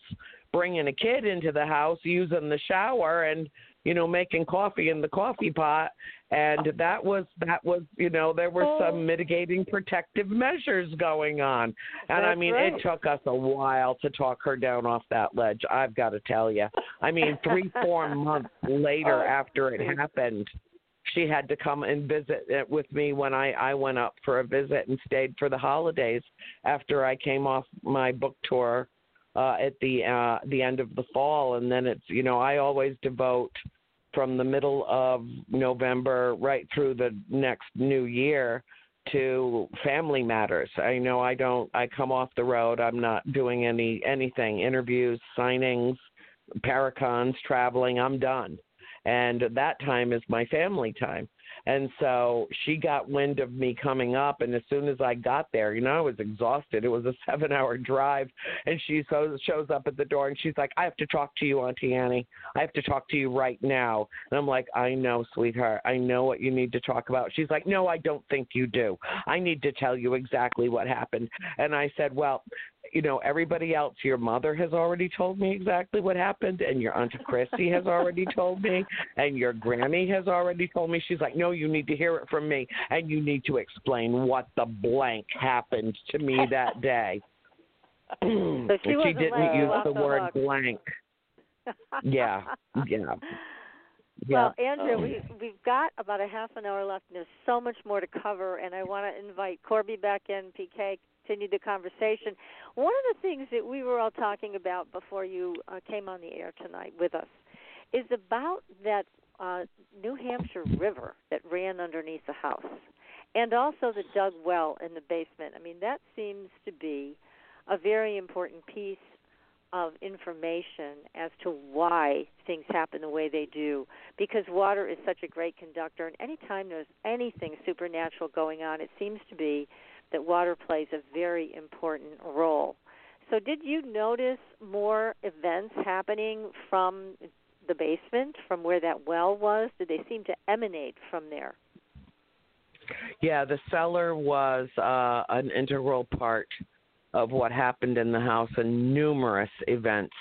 Speaker 2: bringing a kid into the house using the shower and you know making coffee in the coffee pot and that was that was you know there were oh. some mitigating protective measures going on. And i mean
Speaker 4: right.
Speaker 2: it took us a while to talk her down off that ledge i've got to tell you i mean 3 4 months later oh. after it happened she had to come and visit it with me when I I went up for a visit and stayed for the holidays after I came off my book tour uh at the uh the end of the fall and then it's you know I always devote from the middle of November right through the next new year to family matters. I know I don't I come off the road, I'm not doing any anything, interviews, signings, paracons, traveling, I'm done. And that time is my family time. And so she got wind of me coming up, and as soon as I got there, you know, I was exhausted. It was a seven-hour drive, and she shows up at the door, and she's like, "I have to talk to you, Auntie Annie. I have to talk to you right now." And I'm like, "I know, sweetheart. I know what you need to talk about." She's like, "No, I don't think you do. I need to tell you exactly what happened." And I said, "Well, you know, everybody else, your mother has already told me exactly what happened, and your Aunt Christy has already told me, and your Granny has already told me. She's like, no, you need to hear it from me, and you need to explain what the blank happened to me that day.
Speaker 4: So she
Speaker 2: And
Speaker 4: wasn't
Speaker 2: didn't use the
Speaker 4: the
Speaker 2: word
Speaker 4: hook.
Speaker 2: blank. Yeah, yeah. Yeah.
Speaker 4: Well, Andrea, oh. we we've got about a half an hour left, and there's so much more to cover. And I want to invite Corbie back in, PK, continue the conversation. One of the things that we were all talking about before you uh, came on the air tonight with us is about that uh, New Hampshire river that ran underneath the house, and also the dug well in the basement. I mean, that seems to be a very important piece of information as to why things happen the way they do because water is such a great conductor and anytime there's anything supernatural going on it seems to be that water plays a very important role. So did you notice more events happening from the basement from where that well was? Did they seem to emanate from there?
Speaker 2: Yeah, the cellar was uh, an integral part of what happened in the house, and numerous events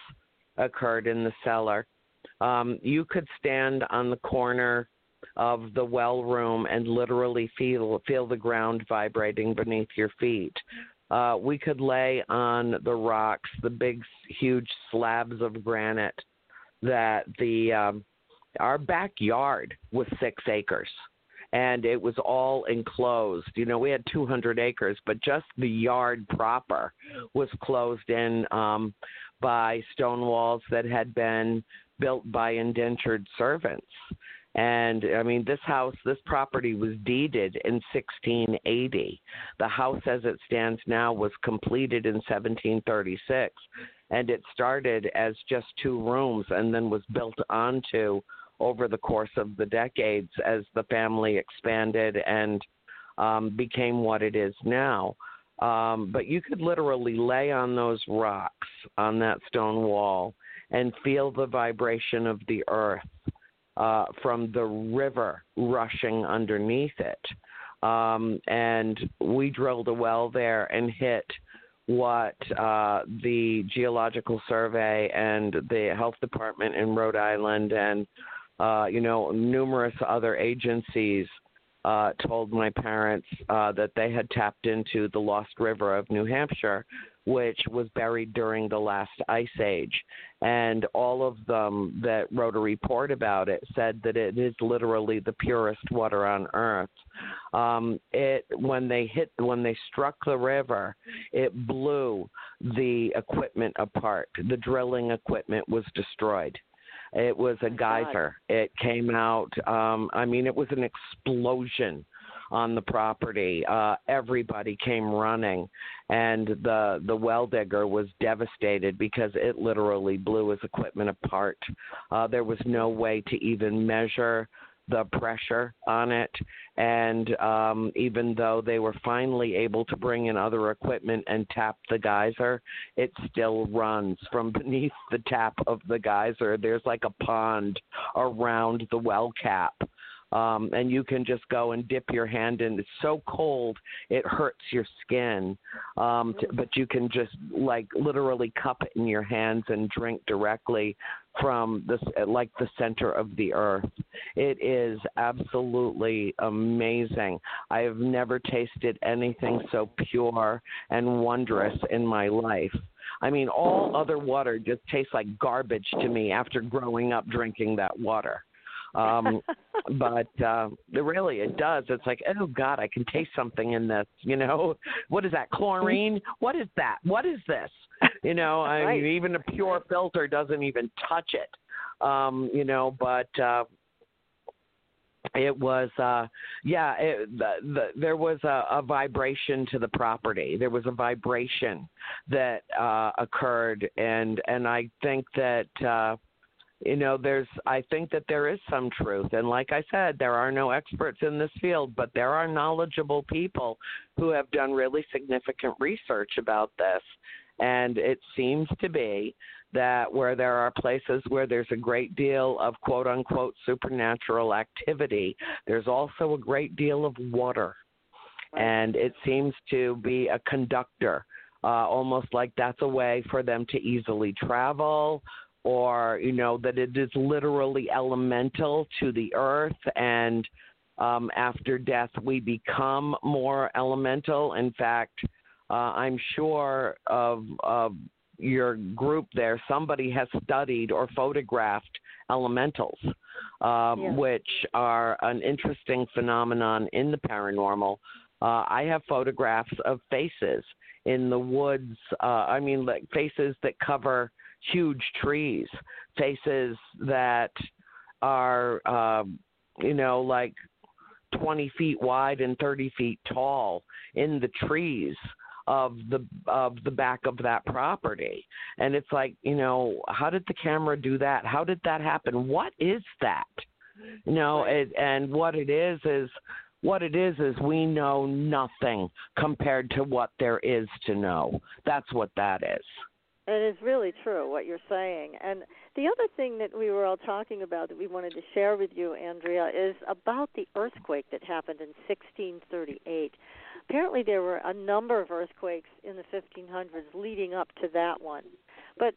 Speaker 2: occurred in the cellar. Um, you could stand on the corner of the well room and literally feel feel the ground vibrating beneath your feet. Uh, we could lay on the rocks, the big, huge slabs of granite that the um, our backyard was six acres and it was all enclosed. You know, we had 200 acres, but just the yard proper was closed in um, by stone walls that had been built by indentured servants. And I mean, this house, this property was deeded in 1680. The house as it stands now was completed in 1736. And it started as just two rooms and then was built onto over the course of the decades as the family expanded and um, became what it is now. Um, but you could literally lay on those rocks on that stone wall and feel the vibration of the earth uh, from the river rushing underneath it. Um, and we drilled a well there and hit what uh, the Geological Survey and the Health Department in Rhode Island and uh, you know numerous other agencies uh, told my parents uh, that they had tapped into the Lost River of New Hampshire, which was buried during the last ice age. And all of them that wrote a report about it said that it is literally the purest water on earth. Um, it when they hit when they struck the river, it blew the equipment apart. The drilling equipment was destroyed. It was a geyser. It came out. Um, I mean, it was an explosion on the property. Uh, everybody came running, and the the well digger was devastated because it literally blew his equipment apart. Uh, there was no way to even measure the pressure on it. And um, even though they were finally able to bring in other equipment and tap the geyser, it still runs from beneath the tap of the geyser. There's like a pond around the well cap um, and you can just go and dip your hand in. It's so cold it hurts your skin, um, but you can just like literally cup it in your hands and drink directly from this like the center of the earth. It is absolutely amazing. I have never tasted anything so pure and wondrous in my life. I mean, all other water just tastes like garbage to me after growing up drinking that water. Um, but uh, really, it does. It's like, oh God, I can taste something in this. You know, what is that? Chlorine? what is that? What is this? You know, I mean, even a pure filter doesn't even touch it. Um, you know, but uh, it was uh yeah it, the, the, there was a, a vibration to the property there was a vibration that uh occurred and and i think that uh you know there's i think that there is some truth. And like i said there are no experts in this field but there are knowledgeable people who have done really significant research about this. And it seems to be that where there are places where there's a great deal of quote unquote supernatural activity there's also a great deal of water. And it seems to be a conductor uh, almost like that's a way for them to easily travel or you know that it is literally elemental to the earth and um, after death we become more elemental in fact uh, i'm sure of, of your group there somebody has studied or photographed elementals um, yeah. which are an interesting phenomenon in the paranormal uh, i have photographs of faces in the woods uh, i mean like faces that cover huge trees, faces that are, um, you know, like 20 feet wide and 30 feet tall in the trees of the of the back of that property. And it's like you know how did the camera do that? How did that happen? What is that? You know it, and what it is is what it is is we know nothing compared to what there is to know. That's what that is
Speaker 4: it is really true what you're saying. And the other thing that we were all talking about that we wanted to share with you, Andrea, is about the earthquake that happened in 1638. Apparently, there were a number of earthquakes in the 1500s leading up to that one. But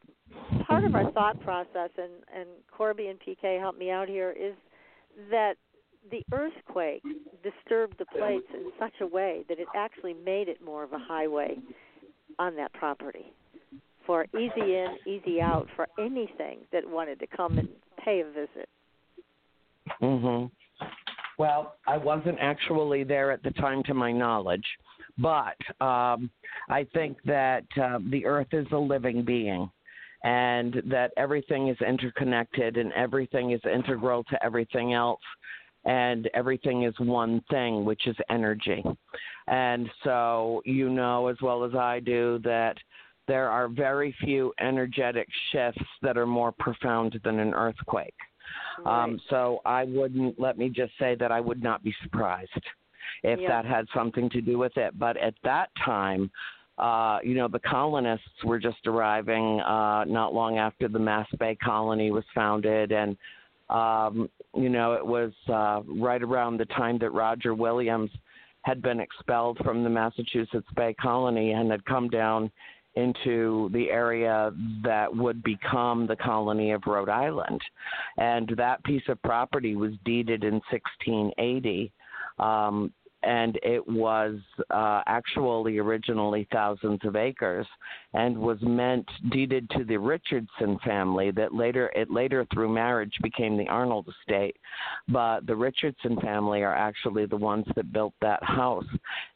Speaker 4: part of our thought process, and, and Corbie and PK helped me out here, is that the earthquake disturbed the plates in such a way that it actually made it more of a highway on that property for easy in, easy out for anything that wanted to come and pay a visit.
Speaker 2: Mhm. Well, I wasn't actually there at the time, to my knowledge, but um, I think that uh, the Earth is a living being, and that everything is interconnected, and everything is integral to everything else, and everything is one thing, which is energy. And so, you know as well as I do that there are very few energetic shifts that are more profound than an earthquake.
Speaker 4: Right.
Speaker 2: Um, so I wouldn't let me just say that I would not be surprised if that had something to do with it. But at that time, uh, you know, the colonists were just arriving uh, not long after the Mass Bay colony was founded, and um, you know, it was uh, right around the time that Roger Williams had been expelled from the Massachusetts Bay colony and had come down into the area that would become the colony of Rhode Island. And that piece of property was deeded in 1680. Um, and it was uh, actually originally thousands of acres and was meant deeded to the Richardson family that later it later through marriage became the Arnold estate. But the Richardson family are actually the ones that built that house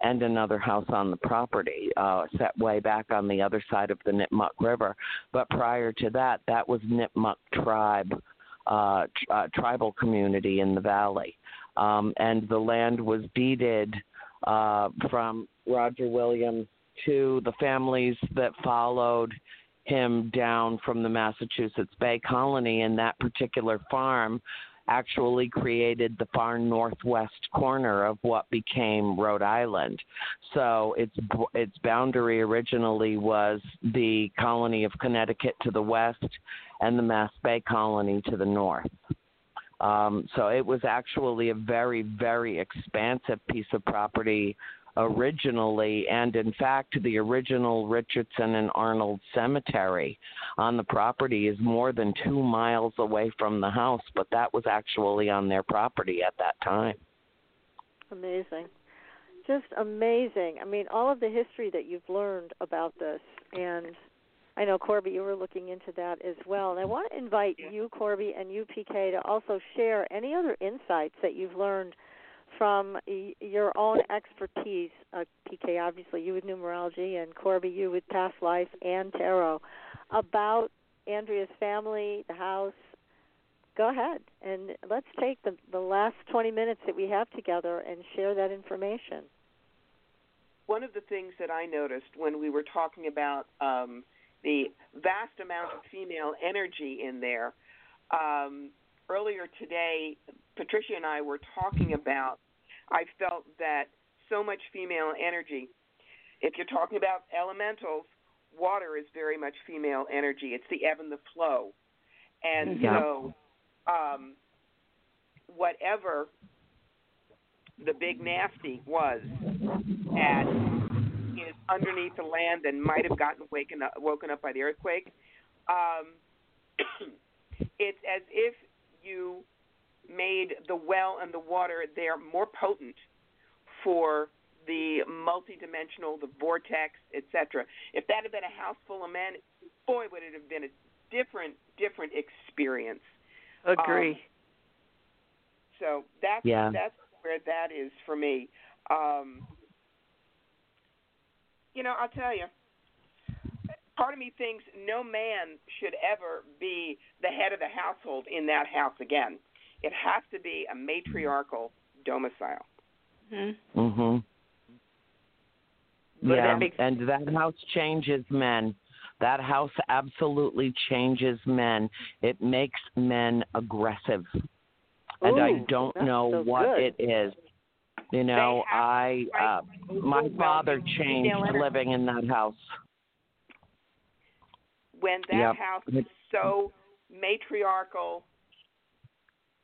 Speaker 2: and another house on the property uh, set way back on the other side of the Nipmuc River. But prior to that that was Nipmuc tribe uh, tr- uh, tribal community in the valley um, and the land was deeded uh, from Roger Williams to the families that followed him down from the Massachusetts Bay Colony, and that particular farm actually created the far northwest corner of what became Rhode Island. So its its boundary originally was the colony of Connecticut to the west and the Mass Bay colony to the north. Um, so it was actually a very, very expansive piece of property originally, and in fact, the original Richardson and Arnold Cemetery on the property is more than two miles away from the house, but that was actually on their property at that time.
Speaker 4: Amazing. Just amazing. I mean, all of the history that you've learned about this, and I know Corbie, you were looking into that as well. And I want to invite you, Corbie, and you, PK, to also share any other insights that you've learned from your own expertise. Uh, PK, obviously, you with numerology, and Corbie, you with past life and tarot, about Andrea's family, the house. Go ahead, and let's take the the last 20 minutes that we have together and share that information.
Speaker 7: One of the things that I noticed when we were talking about um, the vast amount of female energy in there, um, earlier today, Patricia and I were talking about. I felt that so much female energy. If you're talking about elementals, water is very much female energy. It's the ebb and the flow, and
Speaker 2: Yeah.
Speaker 7: so um, whatever the big nasty was at underneath the land and might have gotten waken up, woken up by the earthquake. Um, it's as if you made the well and the water there more potent for the multidimensional, the vortex, etc. If that had been a house full of men, boy, would it have been a different, different experience.
Speaker 5: Agree.
Speaker 7: Um, so that's
Speaker 2: Yeah.
Speaker 7: that's where that is for me. Um, you know, I'll tell you. Part of me thinks no man should ever be the head of the household in that house again. It has to be a matriarchal domicile.
Speaker 5: hmm
Speaker 2: Mhm.
Speaker 5: But
Speaker 2: yeah,
Speaker 5: that makes-
Speaker 2: and that house changes men. That house absolutely changes men. It makes men aggressive. And I don't know
Speaker 4: so
Speaker 2: what
Speaker 4: good.
Speaker 2: it is. You know, I uh my father changed living in that house.
Speaker 7: When that
Speaker 2: Yep.
Speaker 7: house is so matriarchal,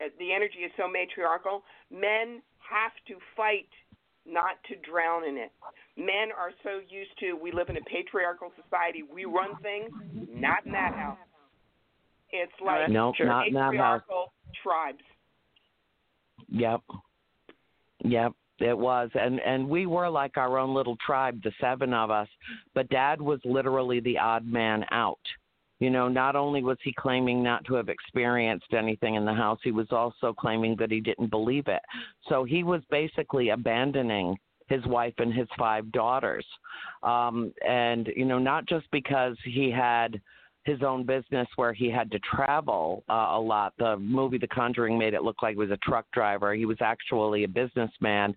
Speaker 7: uh, the energy is so matriarchal, men have to fight not to drown in it. Men are so used to we live in a patriarchal society, we run things, not in that house. It's like
Speaker 2: Nope, not in that house.
Speaker 7: tribes.
Speaker 2: Yep. Yep. It was. And and we were like our own little tribe, the seven of us. But dad was literally the odd man out. You know, not only was he claiming not to have experienced anything in the house, he was also claiming that he didn't believe it. So he was basically abandoning his wife and his five daughters. Um, and, you know, not just because he had his own business where he had to travel uh, a lot. The movie The Conjuring made it look like he was a truck driver. He was actually a businessman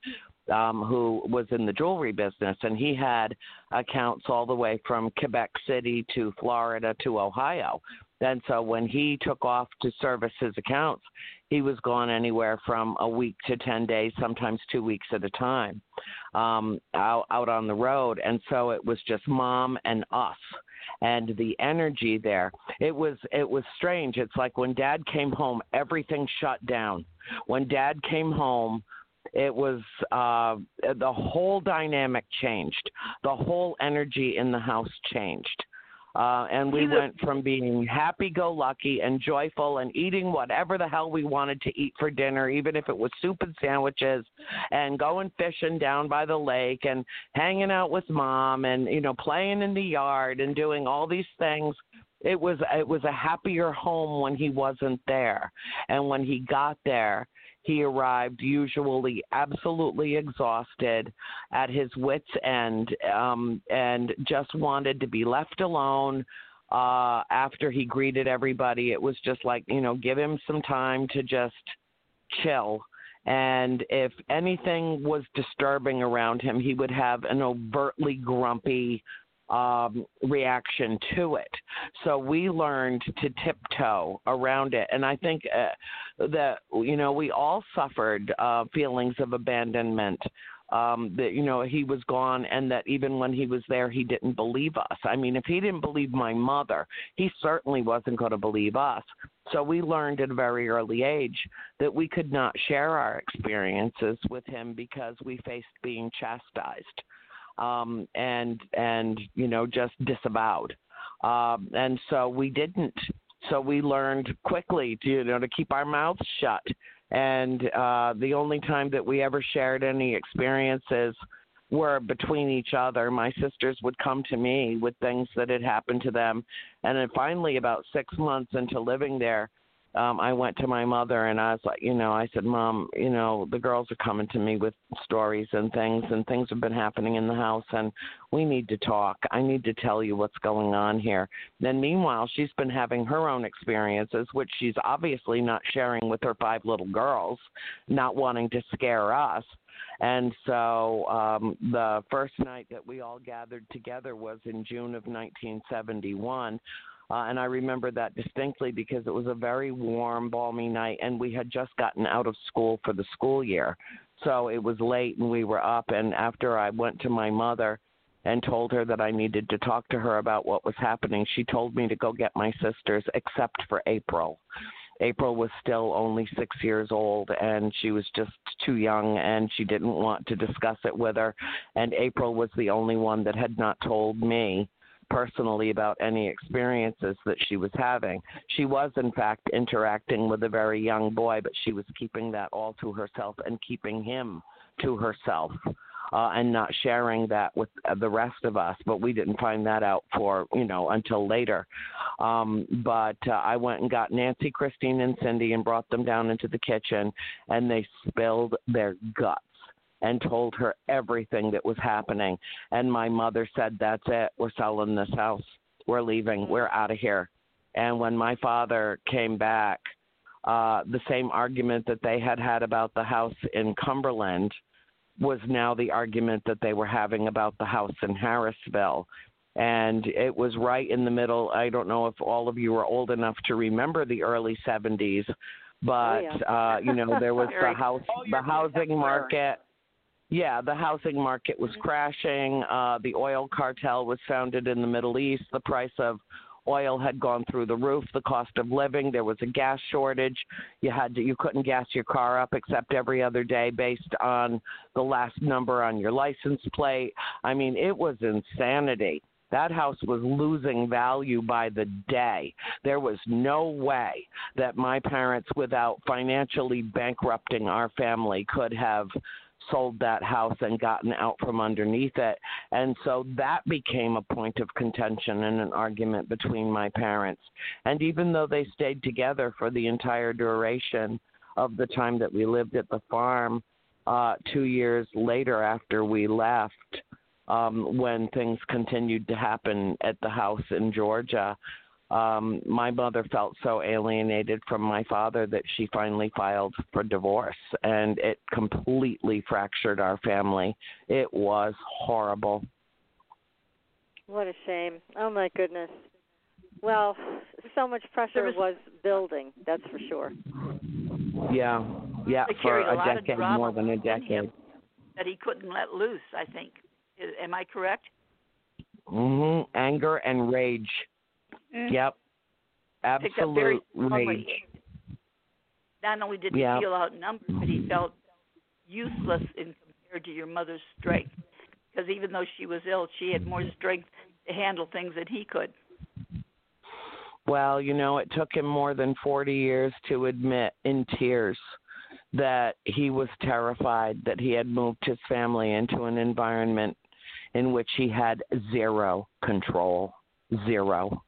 Speaker 2: um, who was in the jewelry business, and he had accounts all the way from Quebec City to Florida to Ohio. And so when he took off to service his accounts, he was gone anywhere from a week to 10 days, sometimes two weeks at a time, um, out, out on the road. And so it was just mom and us and the energy there. It was it was strange. It's like when dad came home, everything shut down. When dad came home, it was uh, the whole dynamic changed. The whole energy in the house changed. Uh, and we went from being happy go lucky and joyful and eating whatever the hell we wanted to eat for dinner, even if it was soup and sandwiches, and going fishing down by the lake and hanging out with mom and, you know, playing in the yard and doing all these things it was it was a happier home when he wasn't there. And when he got there he arrived usually absolutely exhausted, at his wits' end, um, and just wanted to be left alone. Uh, after he greeted everybody, it was just like, you know, give him some time to just chill. And if anything was disturbing around him, he would have an overtly grumpy, um, reaction to it. So we learned to tiptoe around it, and I think uh, that you know we all suffered uh, feelings of abandonment. Um, that you know he was gone, and that even when he was there, he didn't believe us. I mean, if he didn't believe my mother, he certainly wasn't going to believe us. So we learned at a very early age that we could not share our experiences with him because we faced being chastised um, and and you know just disavowed. Um, and so we didn't. So we learned quickly to you know to keep our mouths shut. And uh, the only time that we ever shared any experiences were between each other. My sisters would come to me with things that had happened to them. And then finally, about six months into living there, um, I went to my mother and I was like, you know, I said, Mom, you know, the girls are coming to me with stories and things, and things have been happening in the house, and we need to talk. I need to tell you what's going on here. Then, meanwhile, she's been having her own experiences, which she's obviously not sharing with her five little girls, not wanting to scare us. And so um, the first night that we all gathered together was in June of 1971. Uh, and I remember that distinctly because it was a very warm, balmy night, and we had just gotten out of school for the school year. So it was late, and we were up. And after I went to my mother and told her that I needed to talk to her about what was happening, she told me to go get my sisters, except for April. April was still only six years old and she was just too young and she didn't want to discuss it with her. And April was the only one that had not told me personally about any experiences that she was having. She was, in fact, interacting with a very young boy, but she was keeping that all to herself and keeping him to herself. Uh, and not sharing that with the rest of us, but we didn't find that out for you know until later. Um, but uh, I went and got Nancy, Christine, and Cindy and brought them down into the kitchen, and they spilled their guts and told her everything that was happening. And my mother said, That's it. We're selling this house. We're leaving. We're out of here. And when my father came back, uh, the same argument that they had had about the house in Cumberland was now the argument that they were having about the house in Harrisville. And it was right in the middle. I don't know if all of you are old enough to remember the early 70s, but
Speaker 4: oh, yeah.
Speaker 2: uh, you know there was the house, the housing market yeah, the housing market was crashing. Uh, the oil cartel was founded in the Middle East. The price of oil had gone through the roof. The cost of living. There was a gas shortage. You had to, you couldn't gas your car up except every other day based on the last number on your license plate. I mean, it was insanity. That house was losing value by the day. There was no way that my parents, without financially bankrupting our family, could have sold that house and gotten out from underneath it. And so that became a point of contention and an argument between my parents. And even though they stayed together for the entire duration of the time that we lived at the farm, uh, two years later after we left, um, when things continued to happen at the house in Georgia, um, my mother felt so alienated from my father that she finally filed for divorce, and it completely fractured our family. It was horrible.
Speaker 4: What a shame. Oh my goodness. Well, so much pressure was, was, building, that's for sure.
Speaker 2: Yeah. Yeah, for a,
Speaker 5: a
Speaker 2: decade more than a decade.
Speaker 5: That he couldn't let loose, I think. Am I correct?
Speaker 2: Mm-hmm. Anger and rage. Mm. Yep. Absolutely.
Speaker 5: Not only did he yep. feel outnumbered, but he felt useless in compared to your mother's strength. Because even though she was ill, she had more strength to handle things than he could.
Speaker 2: Well, you know, it took him more than 40 years to admit in tears that he was terrified that he had moved his family into an environment in which he had zero control. Zero.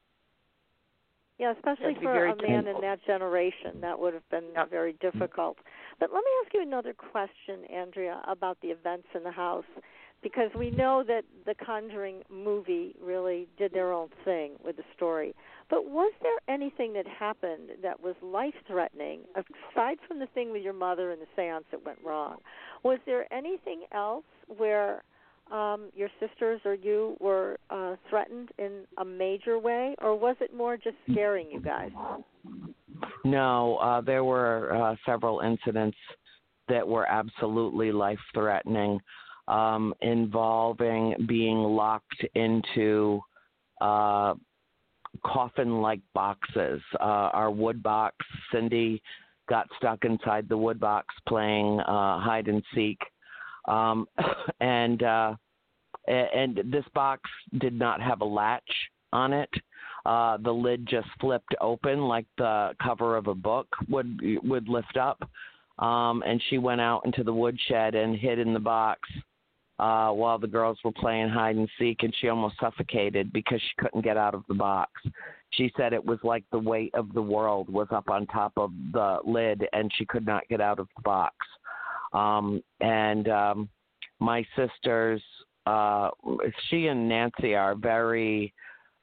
Speaker 4: Yeah, especially for a man in that generation, that would have been yep. very difficult. But let me ask you another question, Andrea, about the events in the house, because we know that the Conjuring movie really did their own thing with the story. But was there anything that happened that was life threatening, aside from the thing with your mother and the seance that went wrong? Was there anything else where um, your sisters or you were uh, threatened in a major way, or was it more just scaring you guys?
Speaker 2: No, uh, there were uh, several incidents that were absolutely life threatening, um, involving being locked into uh, coffin like boxes. Uh, our wood box, Cindy got stuck inside the wood box playing uh, hide and seek um, and uh, and this box did not have a latch on it. Uh, the lid just flipped open like the cover of a book would would lift up. Um, and she went out into the woodshed and hid in the box uh, while the girls were playing hide and seek, and she almost suffocated because she couldn't get out of the box. She said it was like the weight of the world was up on top of the lid, and she could not get out of the box. Um, and um, my sisters, uh, she and Nancy are very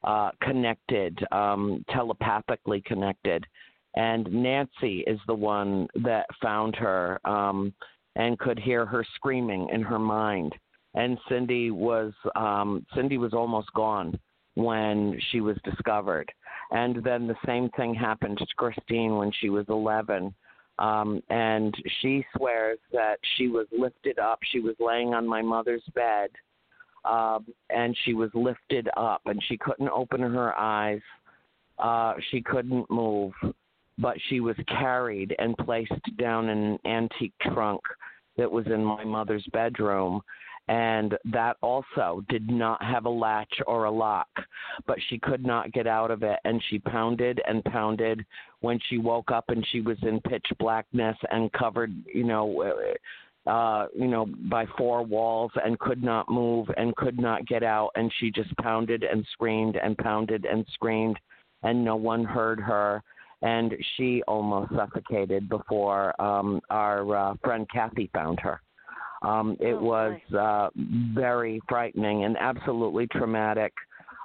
Speaker 2: uh, connected, um, telepathically connected. And Nancy is the one that found her um, and could hear her screaming in her mind. And Cindy was um, Cindy was almost gone when she was discovered. And then the same thing happened to Christine when she was 11 um, and she swears that she was lifted up. She was laying on my mother's bed, um, and she was lifted up, and she couldn't open her eyes. Uh, she couldn't move, but she was carried and placed down in an antique trunk that was in my mother's bedroom and that also did not have a latch or a lock but she could not get out of it and she pounded and pounded. When she woke up and she was in pitch blackness and covered you know uh you know by four walls and could not move and could not get out and she just pounded and screamed and pounded and screamed and no one heard her. And she almost suffocated before um our uh, friend Kathy found her um, it oh, was uh, very frightening and absolutely traumatic.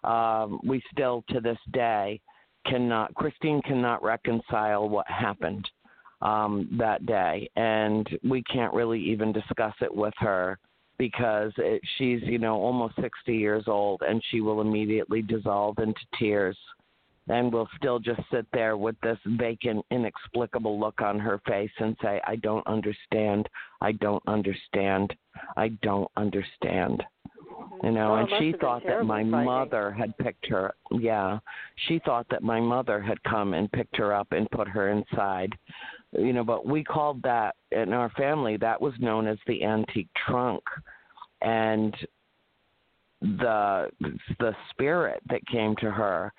Speaker 2: Um, we still, to this day, cannot, Christine cannot reconcile what happened um, that day. And we can't really even discuss it with her because it, she's, you know, almost 60 years old and she will immediately dissolve into tears and will still just sit there with this vacant, inexplicable look on her face and say, I don't understand. I don't understand. I don't understand. You know, and she thought that my
Speaker 4: fighting.
Speaker 2: mother had picked her. Yeah, she thought that my mother had come and picked her up and put her inside. You know, but we called that in our family that was known as the antique trunk, and the the spirit that came to her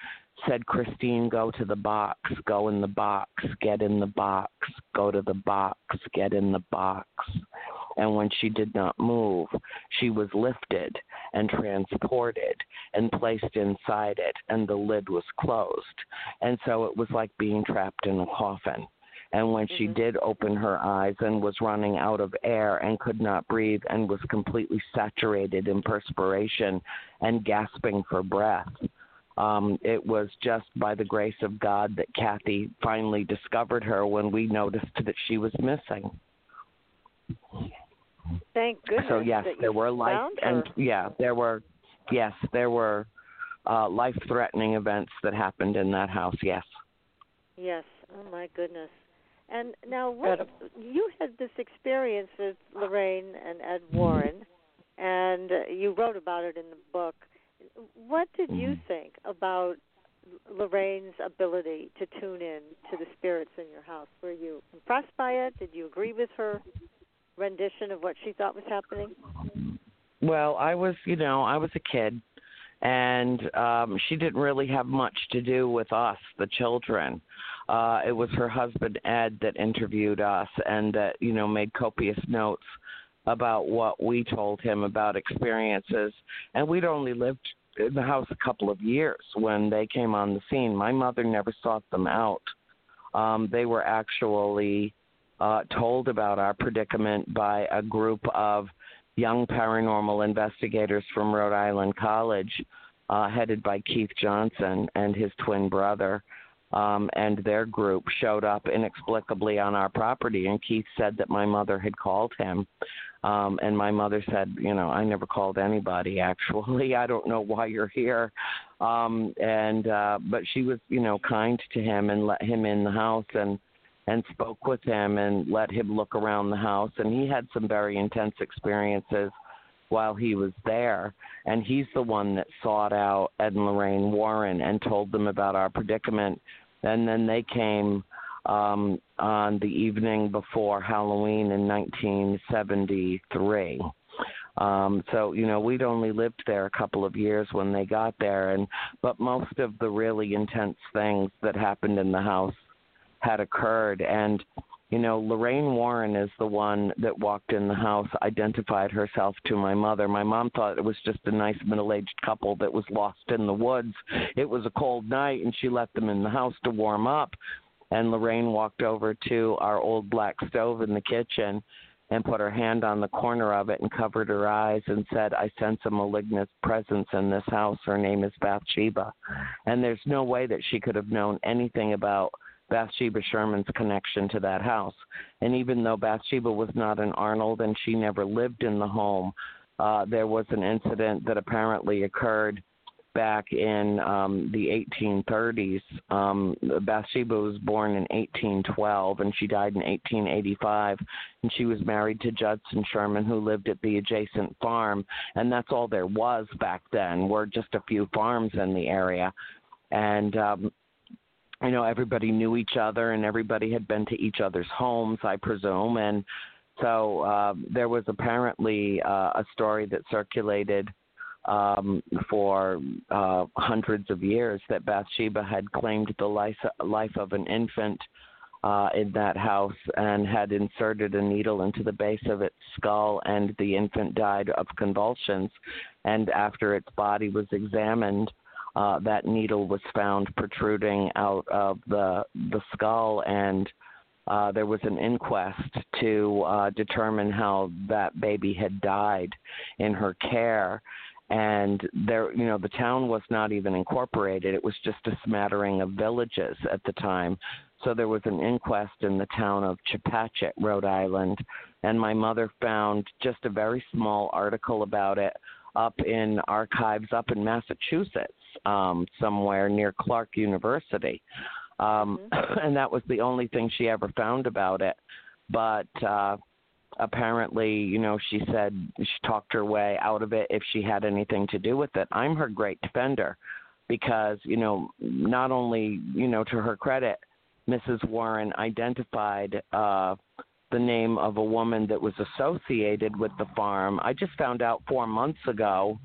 Speaker 2: said, Christine, go to the box, go in the box, get in the box, go to the box, get in the box. And when she did not move, she was lifted and transported and placed inside it, and the lid was closed. And so it was like being trapped in a coffin. And when she
Speaker 4: Mhm.
Speaker 2: did open her eyes and was running out of air and could not breathe and was completely saturated in perspiration and gasping for breath, um, it was just by the grace of God that Kathy finally discovered her when we noticed that she was missing.
Speaker 4: Thank goodness.
Speaker 2: so yes,
Speaker 4: that you
Speaker 2: there were life
Speaker 4: found her.
Speaker 2: and yeah, there were yes, there were uh, life-threatening events that happened in that house. Yes.
Speaker 4: Yes. Oh my goodness. And now, what you had this experience with Lorraine and Ed Warren, and uh, you wrote about it in the book. What did you
Speaker 2: Mm-hmm.
Speaker 4: think about Lorraine's ability to tune in to the spirits in your house? Were you impressed by it? Did you agree with her rendition of what she thought was happening?
Speaker 2: Well, I was, you know, I was a kid, and um, she didn't really have much to do with us, the children. Uh, it was her husband Ed that interviewed us, and that you know made copious notes about what we told him about experiences. And we'd only lived in the house a couple of years when they came on the scene. My mother never sought them out. Um, they were actually uh, told about our predicament by a group of young paranormal investigators from Rhode Island College, uh, headed by Keith Johnson and his twin brother. Um, and their group showed up inexplicably on our property, and Keith said that my mother had called him. Um, and my mother said, you know, I never called anybody actually. I don't know why you're here. Um, and uh, but she was, you know, kind to him and let him in the house and and spoke with him and let him look around the house. And he had some very intense experiences while he was there. And he's the one that sought out Ed and Lorraine Warren and told them about our predicament. And then they came um, on the evening before Halloween in 1973. Um, so you know we'd only lived there a couple of years when they got there, and but most of the really intense things that happened in the house had occurred, and you know Lorraine Warren is the one that walked in the house, identified herself to my mother. My mom thought it was just a nice middle-aged couple that was lost in the woods. It was a cold night, and she let them in the house to warm up. And Lorraine walked over to our old black stove in the kitchen and put her hand on the corner of it and covered her eyes and said, I sense a malignant presence in this house. Her name is Bathsheba. And there's no way that she could have known anything about Bathsheba Sherman's connection to that house. And even though Bathsheba was not an Arnold and she never lived in the home, uh, there was an incident that apparently occurred back in um, the 1830s. Um, Bathsheba was born in 1812 and she died in 1885. And she was married to Judson Sherman, who lived at the adjacent farm. And that's all there was back then, were just a few farms in the area. And um, you know everybody knew each other and everybody had been to each other's homes i presume and so uh, there was apparently uh, a story that circulated um, for uh, hundreds of years that Bathsheba had claimed the life, life of an infant uh, in that house and had inserted a needle into the base of its skull, and the infant died of convulsions. And after its body was examined, uh, that needle was found protruding out of the the skull, and uh, there was an inquest to uh, determine how that baby had died in her care. And there, you know, the town was not even incorporated. It was just a smattering of villages at the time. So there was an inquest in the town of Chepachet, Rhode Island, and my mother found just a very small article about it up in archives up in Massachusetts, um, somewhere near Clark University. Um, and that was the only thing she ever found about it. But uh, apparently, you know, she said she talked her way out of it if she had anything to do with it. I'm her great defender because, you know, not only, you know, to her credit, Mrs. Warren identified uh, the name of a woman that was associated with the farm. I just found out four months ago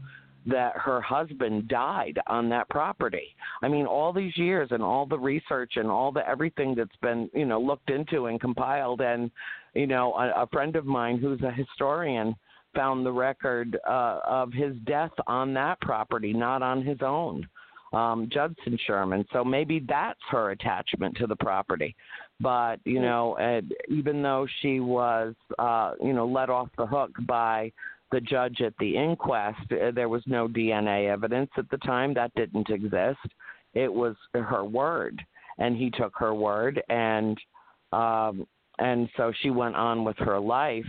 Speaker 2: that her husband died on that property. I mean, all these years and all the research and all the everything that's been, you know, looked into and compiled and, you know, a, a friend of mine who's a historian found the record uh, of his death on that property, not on his own. Um, Judson Sherman. So maybe that's her attachment to the property. But you know, and even though she was, uh, you know, let off the hook by the judge at the inquest, uh, there was no DNA evidence at the time. That didn't exist. It was her word, and he took her word, and um, and so she went on with her life.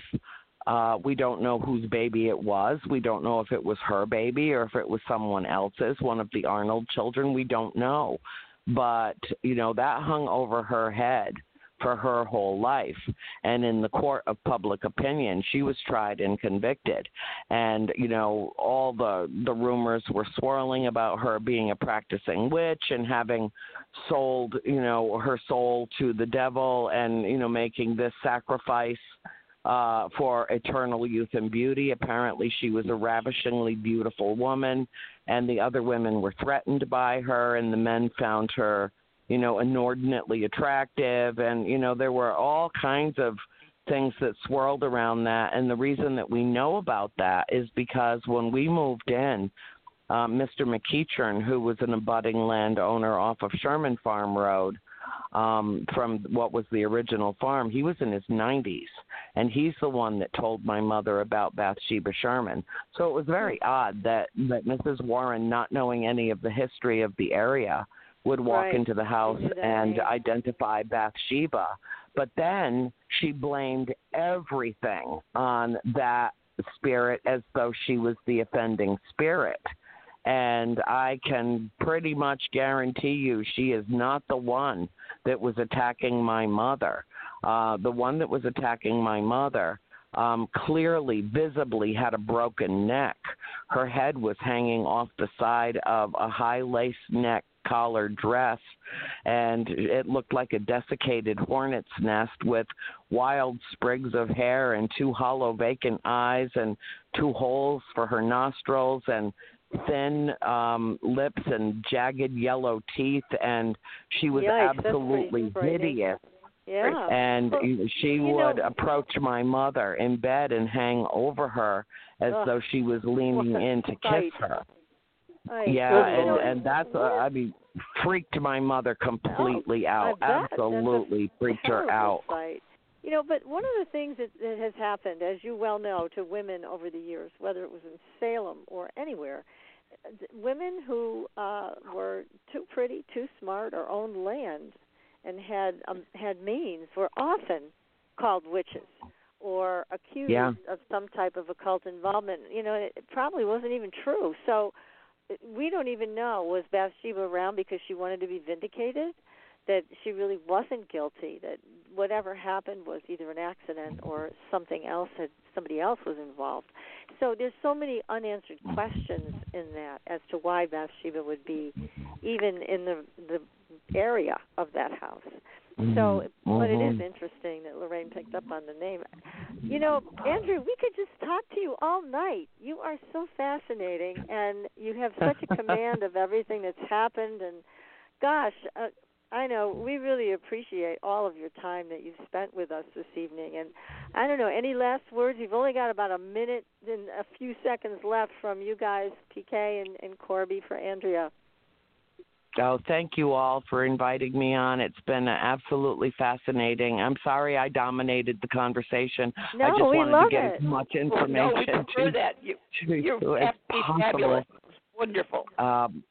Speaker 2: Uh, we don't know whose baby it was. We don't know if it was her baby or if it was someone else's, one of the Arnold children. We don't know. But, you know, that hung over her head for her whole life. And in the court of public opinion, she was tried and convicted. And you know, all the the rumors were swirling about her being a practicing witch and having sold, you know, her soul to the devil and you know making this sacrifice uh, for eternal youth and beauty. Apparently, she was a ravishingly beautiful woman, and the other women were threatened by her, and the men found her you know, inordinately attractive. And, you know, there were all kinds of things that swirled around that. And the reason that we know about that is because when we moved in, uh, Mr. McEachern, who was an abutting landowner off of Sherman Farm Road, um, from what was the original farm, he was in his 90s, and he's the one that told my mother about Bathsheba Sherman. So it was very odd that that Mrs. Warren, not knowing any of the history of the area, would walk
Speaker 4: right.
Speaker 2: into the house and identify Bathsheba. But then she blamed everything on that spirit as though she was the offending spirit. And I can pretty much guarantee you she is not the one that was attacking my mother. Uh, the one that was attacking my mother um, clearly, visibly had a broken neck. Her head was hanging off the side of a high lace neck collar dress, and it looked like a desiccated hornet's nest with wild sprigs of hair and two hollow vacant eyes and two holes for her nostrils and thin um lips and jagged yellow teeth and she was
Speaker 4: Yikes,
Speaker 2: absolutely hideous.
Speaker 4: Yeah.
Speaker 2: and
Speaker 4: well,
Speaker 2: she would
Speaker 4: know,
Speaker 2: approach my mother in bed and hang over her as
Speaker 4: ugh,
Speaker 2: though she was leaning in to kiss her
Speaker 4: I,
Speaker 2: yeah,
Speaker 4: you know,
Speaker 2: and and that's uh, I mean freaked my mother completely out. Absolutely freaked her out.
Speaker 4: Sight. You know, but one of the things that, that has happened, as you well know, to women over the years, whether it was in Salem or anywhere, women who uh, were too pretty, too smart, or owned land and had um, had means were often called witches or accused
Speaker 2: yeah.
Speaker 4: of some type of occult involvement. You know, it probably wasn't even true. So we don't even know was Bathsheba around because she wanted to be vindicated, that she really wasn't guilty, that whatever happened was either an accident or something else had somebody else was involved. So there's so many unanswered questions in that as to why Bathsheba would be even in the the area of that house.
Speaker 2: Mm-hmm.
Speaker 4: So, but it is interesting that Lorraine picked up on the name. You know, Andrea, we could just talk to you all night. You are so fascinating, and you have such a command of everything that's happened. And gosh, uh, I know we really appreciate all of your time that you've spent with us this evening. And I don't know, any last words? You've only got about a minute and a few seconds left from you guys, PK and, and Corbie, for Andrea.
Speaker 2: Oh, thank you all for inviting me on. It's been absolutely fascinating. I'm sorry I dominated the conversation.
Speaker 4: No,
Speaker 2: I just
Speaker 4: we
Speaker 2: wanted
Speaker 4: love
Speaker 2: to get
Speaker 4: it.
Speaker 2: as much
Speaker 5: Well,
Speaker 2: information
Speaker 5: no, we prefer
Speaker 2: to,
Speaker 5: that. You,
Speaker 2: to,
Speaker 5: you're
Speaker 2: to as possible.
Speaker 5: Wonderful.
Speaker 2: Um,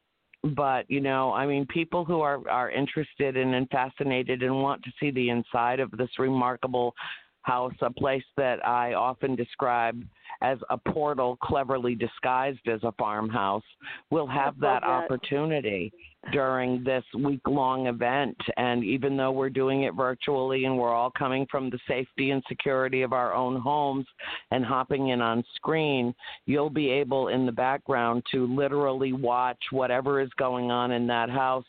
Speaker 2: but you know, I mean, people who are are interested in and fascinated and want to see the inside of this remarkable house, a place that I often describe as a portal cleverly disguised as a farmhouse, will have that,
Speaker 4: that
Speaker 2: opportunity during this week long event. And even though we're doing it virtually and we're all coming from the safety and security of our own homes and hopping in on screen, you'll be able in the background to literally watch whatever is going on in that house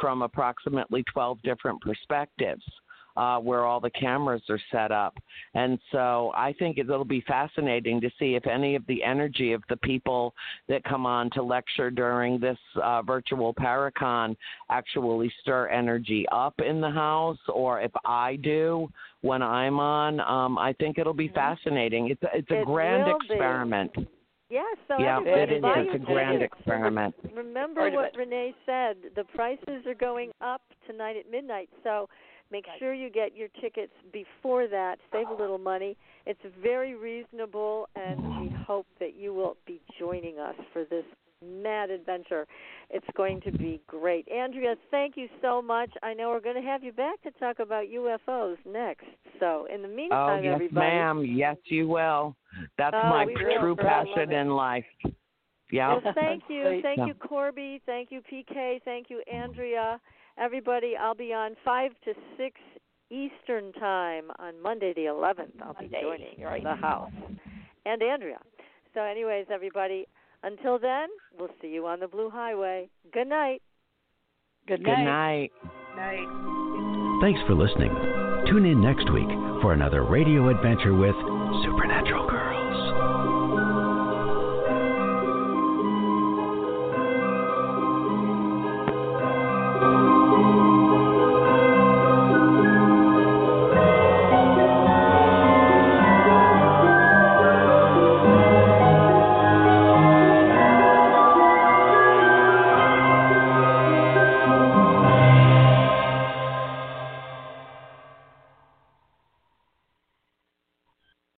Speaker 2: from approximately 12 different perspectives. Uh, where all the cameras are set up. And so I think it'll be fascinating to see if any of the energy of the people that come on to lecture during this uh, virtual Paracon actually stir energy up in the house, or if I do when I'm on. Um, I think it'll be mm-hmm. fascinating. It's a, it's a
Speaker 4: it
Speaker 2: grand experiment.
Speaker 4: Be. Yeah, so
Speaker 2: yeah,
Speaker 4: it
Speaker 2: is. It's a grand experiment.
Speaker 4: Remember what Rene said. The prices are going up tonight at midnight, so make sure you get your tickets before that. Save a little money. It's very reasonable, and we hope that you will be joining us for this mad adventure. It's going to be great. Andrea, thank you so much. I know we're going to have you back to talk about UFOs next. So, in the meantime,
Speaker 2: oh, yes,
Speaker 4: everybody.
Speaker 2: ma'am. Yes, you will. That's
Speaker 4: oh,
Speaker 2: my true
Speaker 4: will.
Speaker 2: passion in life. Yeah.
Speaker 4: Well, thank you. Thank you, Corbie. Thank you, PK. Thank you, Andrea. Everybody, I'll be on 5 to 6 Eastern Time on Monday the 11th. I'll be joining
Speaker 5: right.
Speaker 4: the house. And Andrea. So, anyways, everybody, until then, we'll see you on the Blue Highway. Good night.
Speaker 5: Good
Speaker 2: night.
Speaker 5: Good night. night.
Speaker 3: Thanks for listening. Tune in next week for another radio adventure with Supernatural.